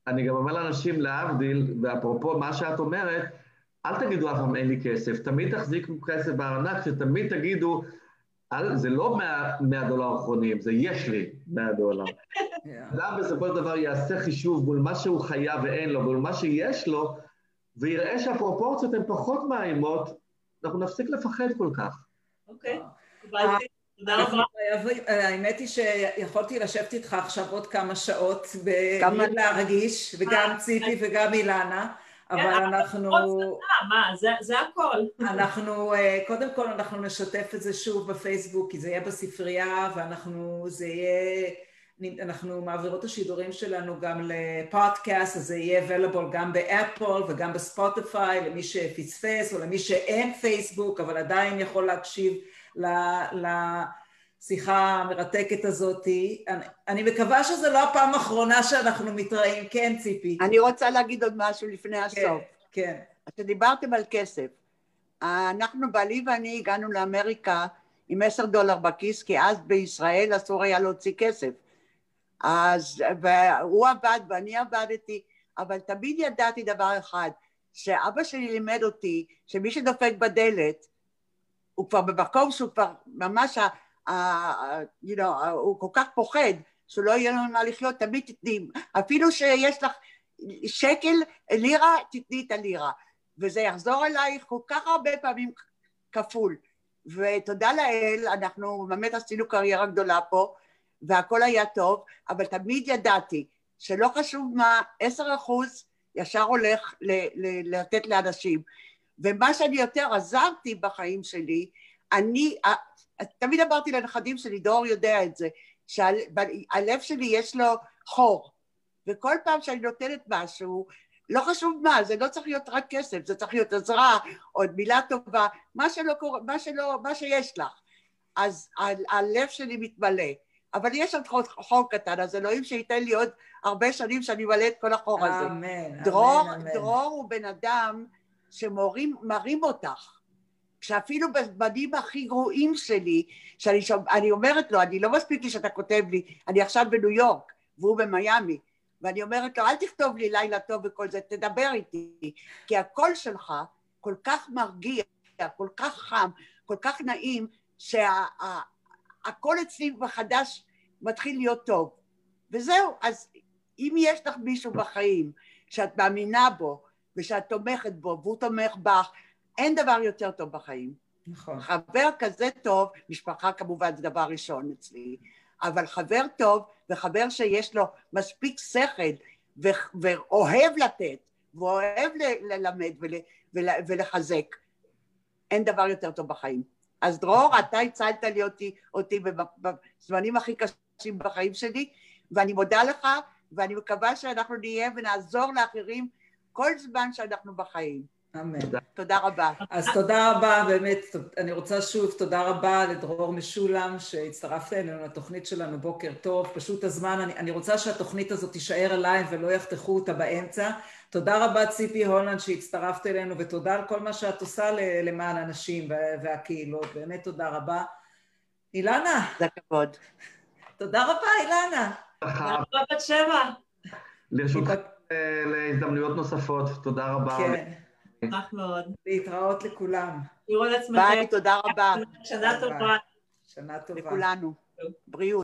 אני גם אומר לאנשים, להבדיל, ואפרופו מה שאת אומרת, אל תגידו אף פעם אין לי כסף, תמיד תחזיקו כסף בארנק, שתמיד תגידו, אל, זה לא 100 דולר אחרונים, זה יש לי 100 דולר. אדם בסופו של דבר יעשה חישוב מול מה שהוא חייב ואין לו, מול מה שיש לו, ויראה שהפרופורציות הן פחות מאיימות, אנחנו נפסיק לפחד כל כך. אוקיי, קיבלתי. תודה רבה. האמת היא שיכולתי לשבת איתך עכשיו עוד כמה שעות בלי להרגיש, וגם אה, ציפי וגם אילנה. אבל כן, אנחנו... מה, זה הכל. אנחנו, אה, קודם כל אנחנו נשתף את זה שוב בפייסבוק, כי זה יהיה בספרייה, ואנחנו, זה יהיה... אנחנו מעבירות את השידורים שלנו גם לפודקאסט, אז זה יהיה available גם באפל וגם בספוטיפיי, למי שפספס או למי שאין פייסבוק, אבל עדיין יכול להקשיב לשיחה המרתקת הזאת. אני, אני מקווה שזו לא הפעם האחרונה שאנחנו מתראים. כן, ציפי. אני רוצה להגיד עוד משהו לפני הסוף. כן, כן. כשדיברתם על כסף, אנחנו, בעלי ואני, הגענו לאמריקה עם עשר דולר בכיס, כי אז בישראל אסור היה להוציא כסף. אז, והוא עבד ואני עבדתי, אבל תמיד ידעתי דבר אחד, שאבא שלי לימד אותי שמי שדופק בדלת הוא כבר במקום שהוא כבר ממש, ה, you know, הוא כל כך פוחד שלא יהיה לנו מה לחיות, תמיד תתני, אפילו שיש לך שקל, לירה, תתני את הלירה, וזה יחזור אלייך כל כך הרבה פעמים כפול. ותודה לאל, אנחנו באמת עשינו קריירה גדולה פה, והכל היה טוב, אבל תמיד ידעתי שלא חשוב מה, עשר אחוז ישר הולך ל- ל- לתת לאנשים. ומה שאני יותר עזרתי בחיים שלי, אני, תמיד אמרתי לנכדים שלי, דור יודע את זה, שהלב שלי יש לו חור, וכל פעם שאני נותנת משהו, לא חשוב מה, זה לא צריך להיות רק כסף, זה צריך להיות עזרה, עוד מילה טובה, מה שלא קורה, מה שלא, מה שיש לך. אז הלב שלי מתמלא. אבל יש עוד חור קטן, אז אלוהים שייתן לי עוד הרבה שנים שאני אמלא את כל החור הזה. אמן, דרור, אמן, אמן. דרור הוא בן אדם שמרים אותך. שאפילו בזמנים הכי גרועים שלי, שאני שומע, אומרת לו, אני לא מספיק לי שאתה כותב לי, אני עכשיו בניו יורק, והוא במיאמי, ואני אומרת לו, אל תכתוב לי לילה טוב וכל זה, תדבר איתי, כי הקול שלך כל כך מרגיע, כל כך חם, כל כך נעים, שהקול אצלי מחדש מתחיל להיות טוב. וזהו, אז אם יש לך מישהו בחיים שאת מאמינה בו ושאת תומכת בו והוא תומך בך, אין דבר יותר טוב בחיים. נכון. חבר כזה טוב, משפחה כמובן זה דבר ראשון אצלי, אבל חבר טוב וחבר שיש לו מספיק שכל ואוהב לתת ואוהב ללמד ול, ול, ולחזק, אין דבר יותר טוב בחיים. אז דרור, אתה הצלת לי אותי, אותי בזמנים הכי קשים בחיים שלי, ואני מודה לך, ואני מקווה שאנחנו נהיה ונעזור לאחרים כל זמן שאנחנו בחיים. אמן. תודה רבה. אז תודה רבה, באמת, אני רוצה שוב, תודה רבה לדרור משולם שהצטרפת אלינו לתוכנית שלנו, בוקר טוב. פשוט הזמן, אני, אני רוצה שהתוכנית הזאת תישאר עליי ולא יחתכו אותה באמצע. תודה רבה ציפי הולנד שהצטרפת אלינו, ותודה על כל מה שאת עושה למען הנשים והקהילות, באמת תודה רבה. אילנה. זה כבוד. תודה רבה, אילנה. תודה רבה, בת שבע. לרשותך אה, להזדמנויות נוספות, תודה רבה. כן. נשמח מאוד. להתראות לכולם. תראו על עצמכם. ביי, תודה רבה. שנה טובה. שנה טובה. לכולנו. בריאות.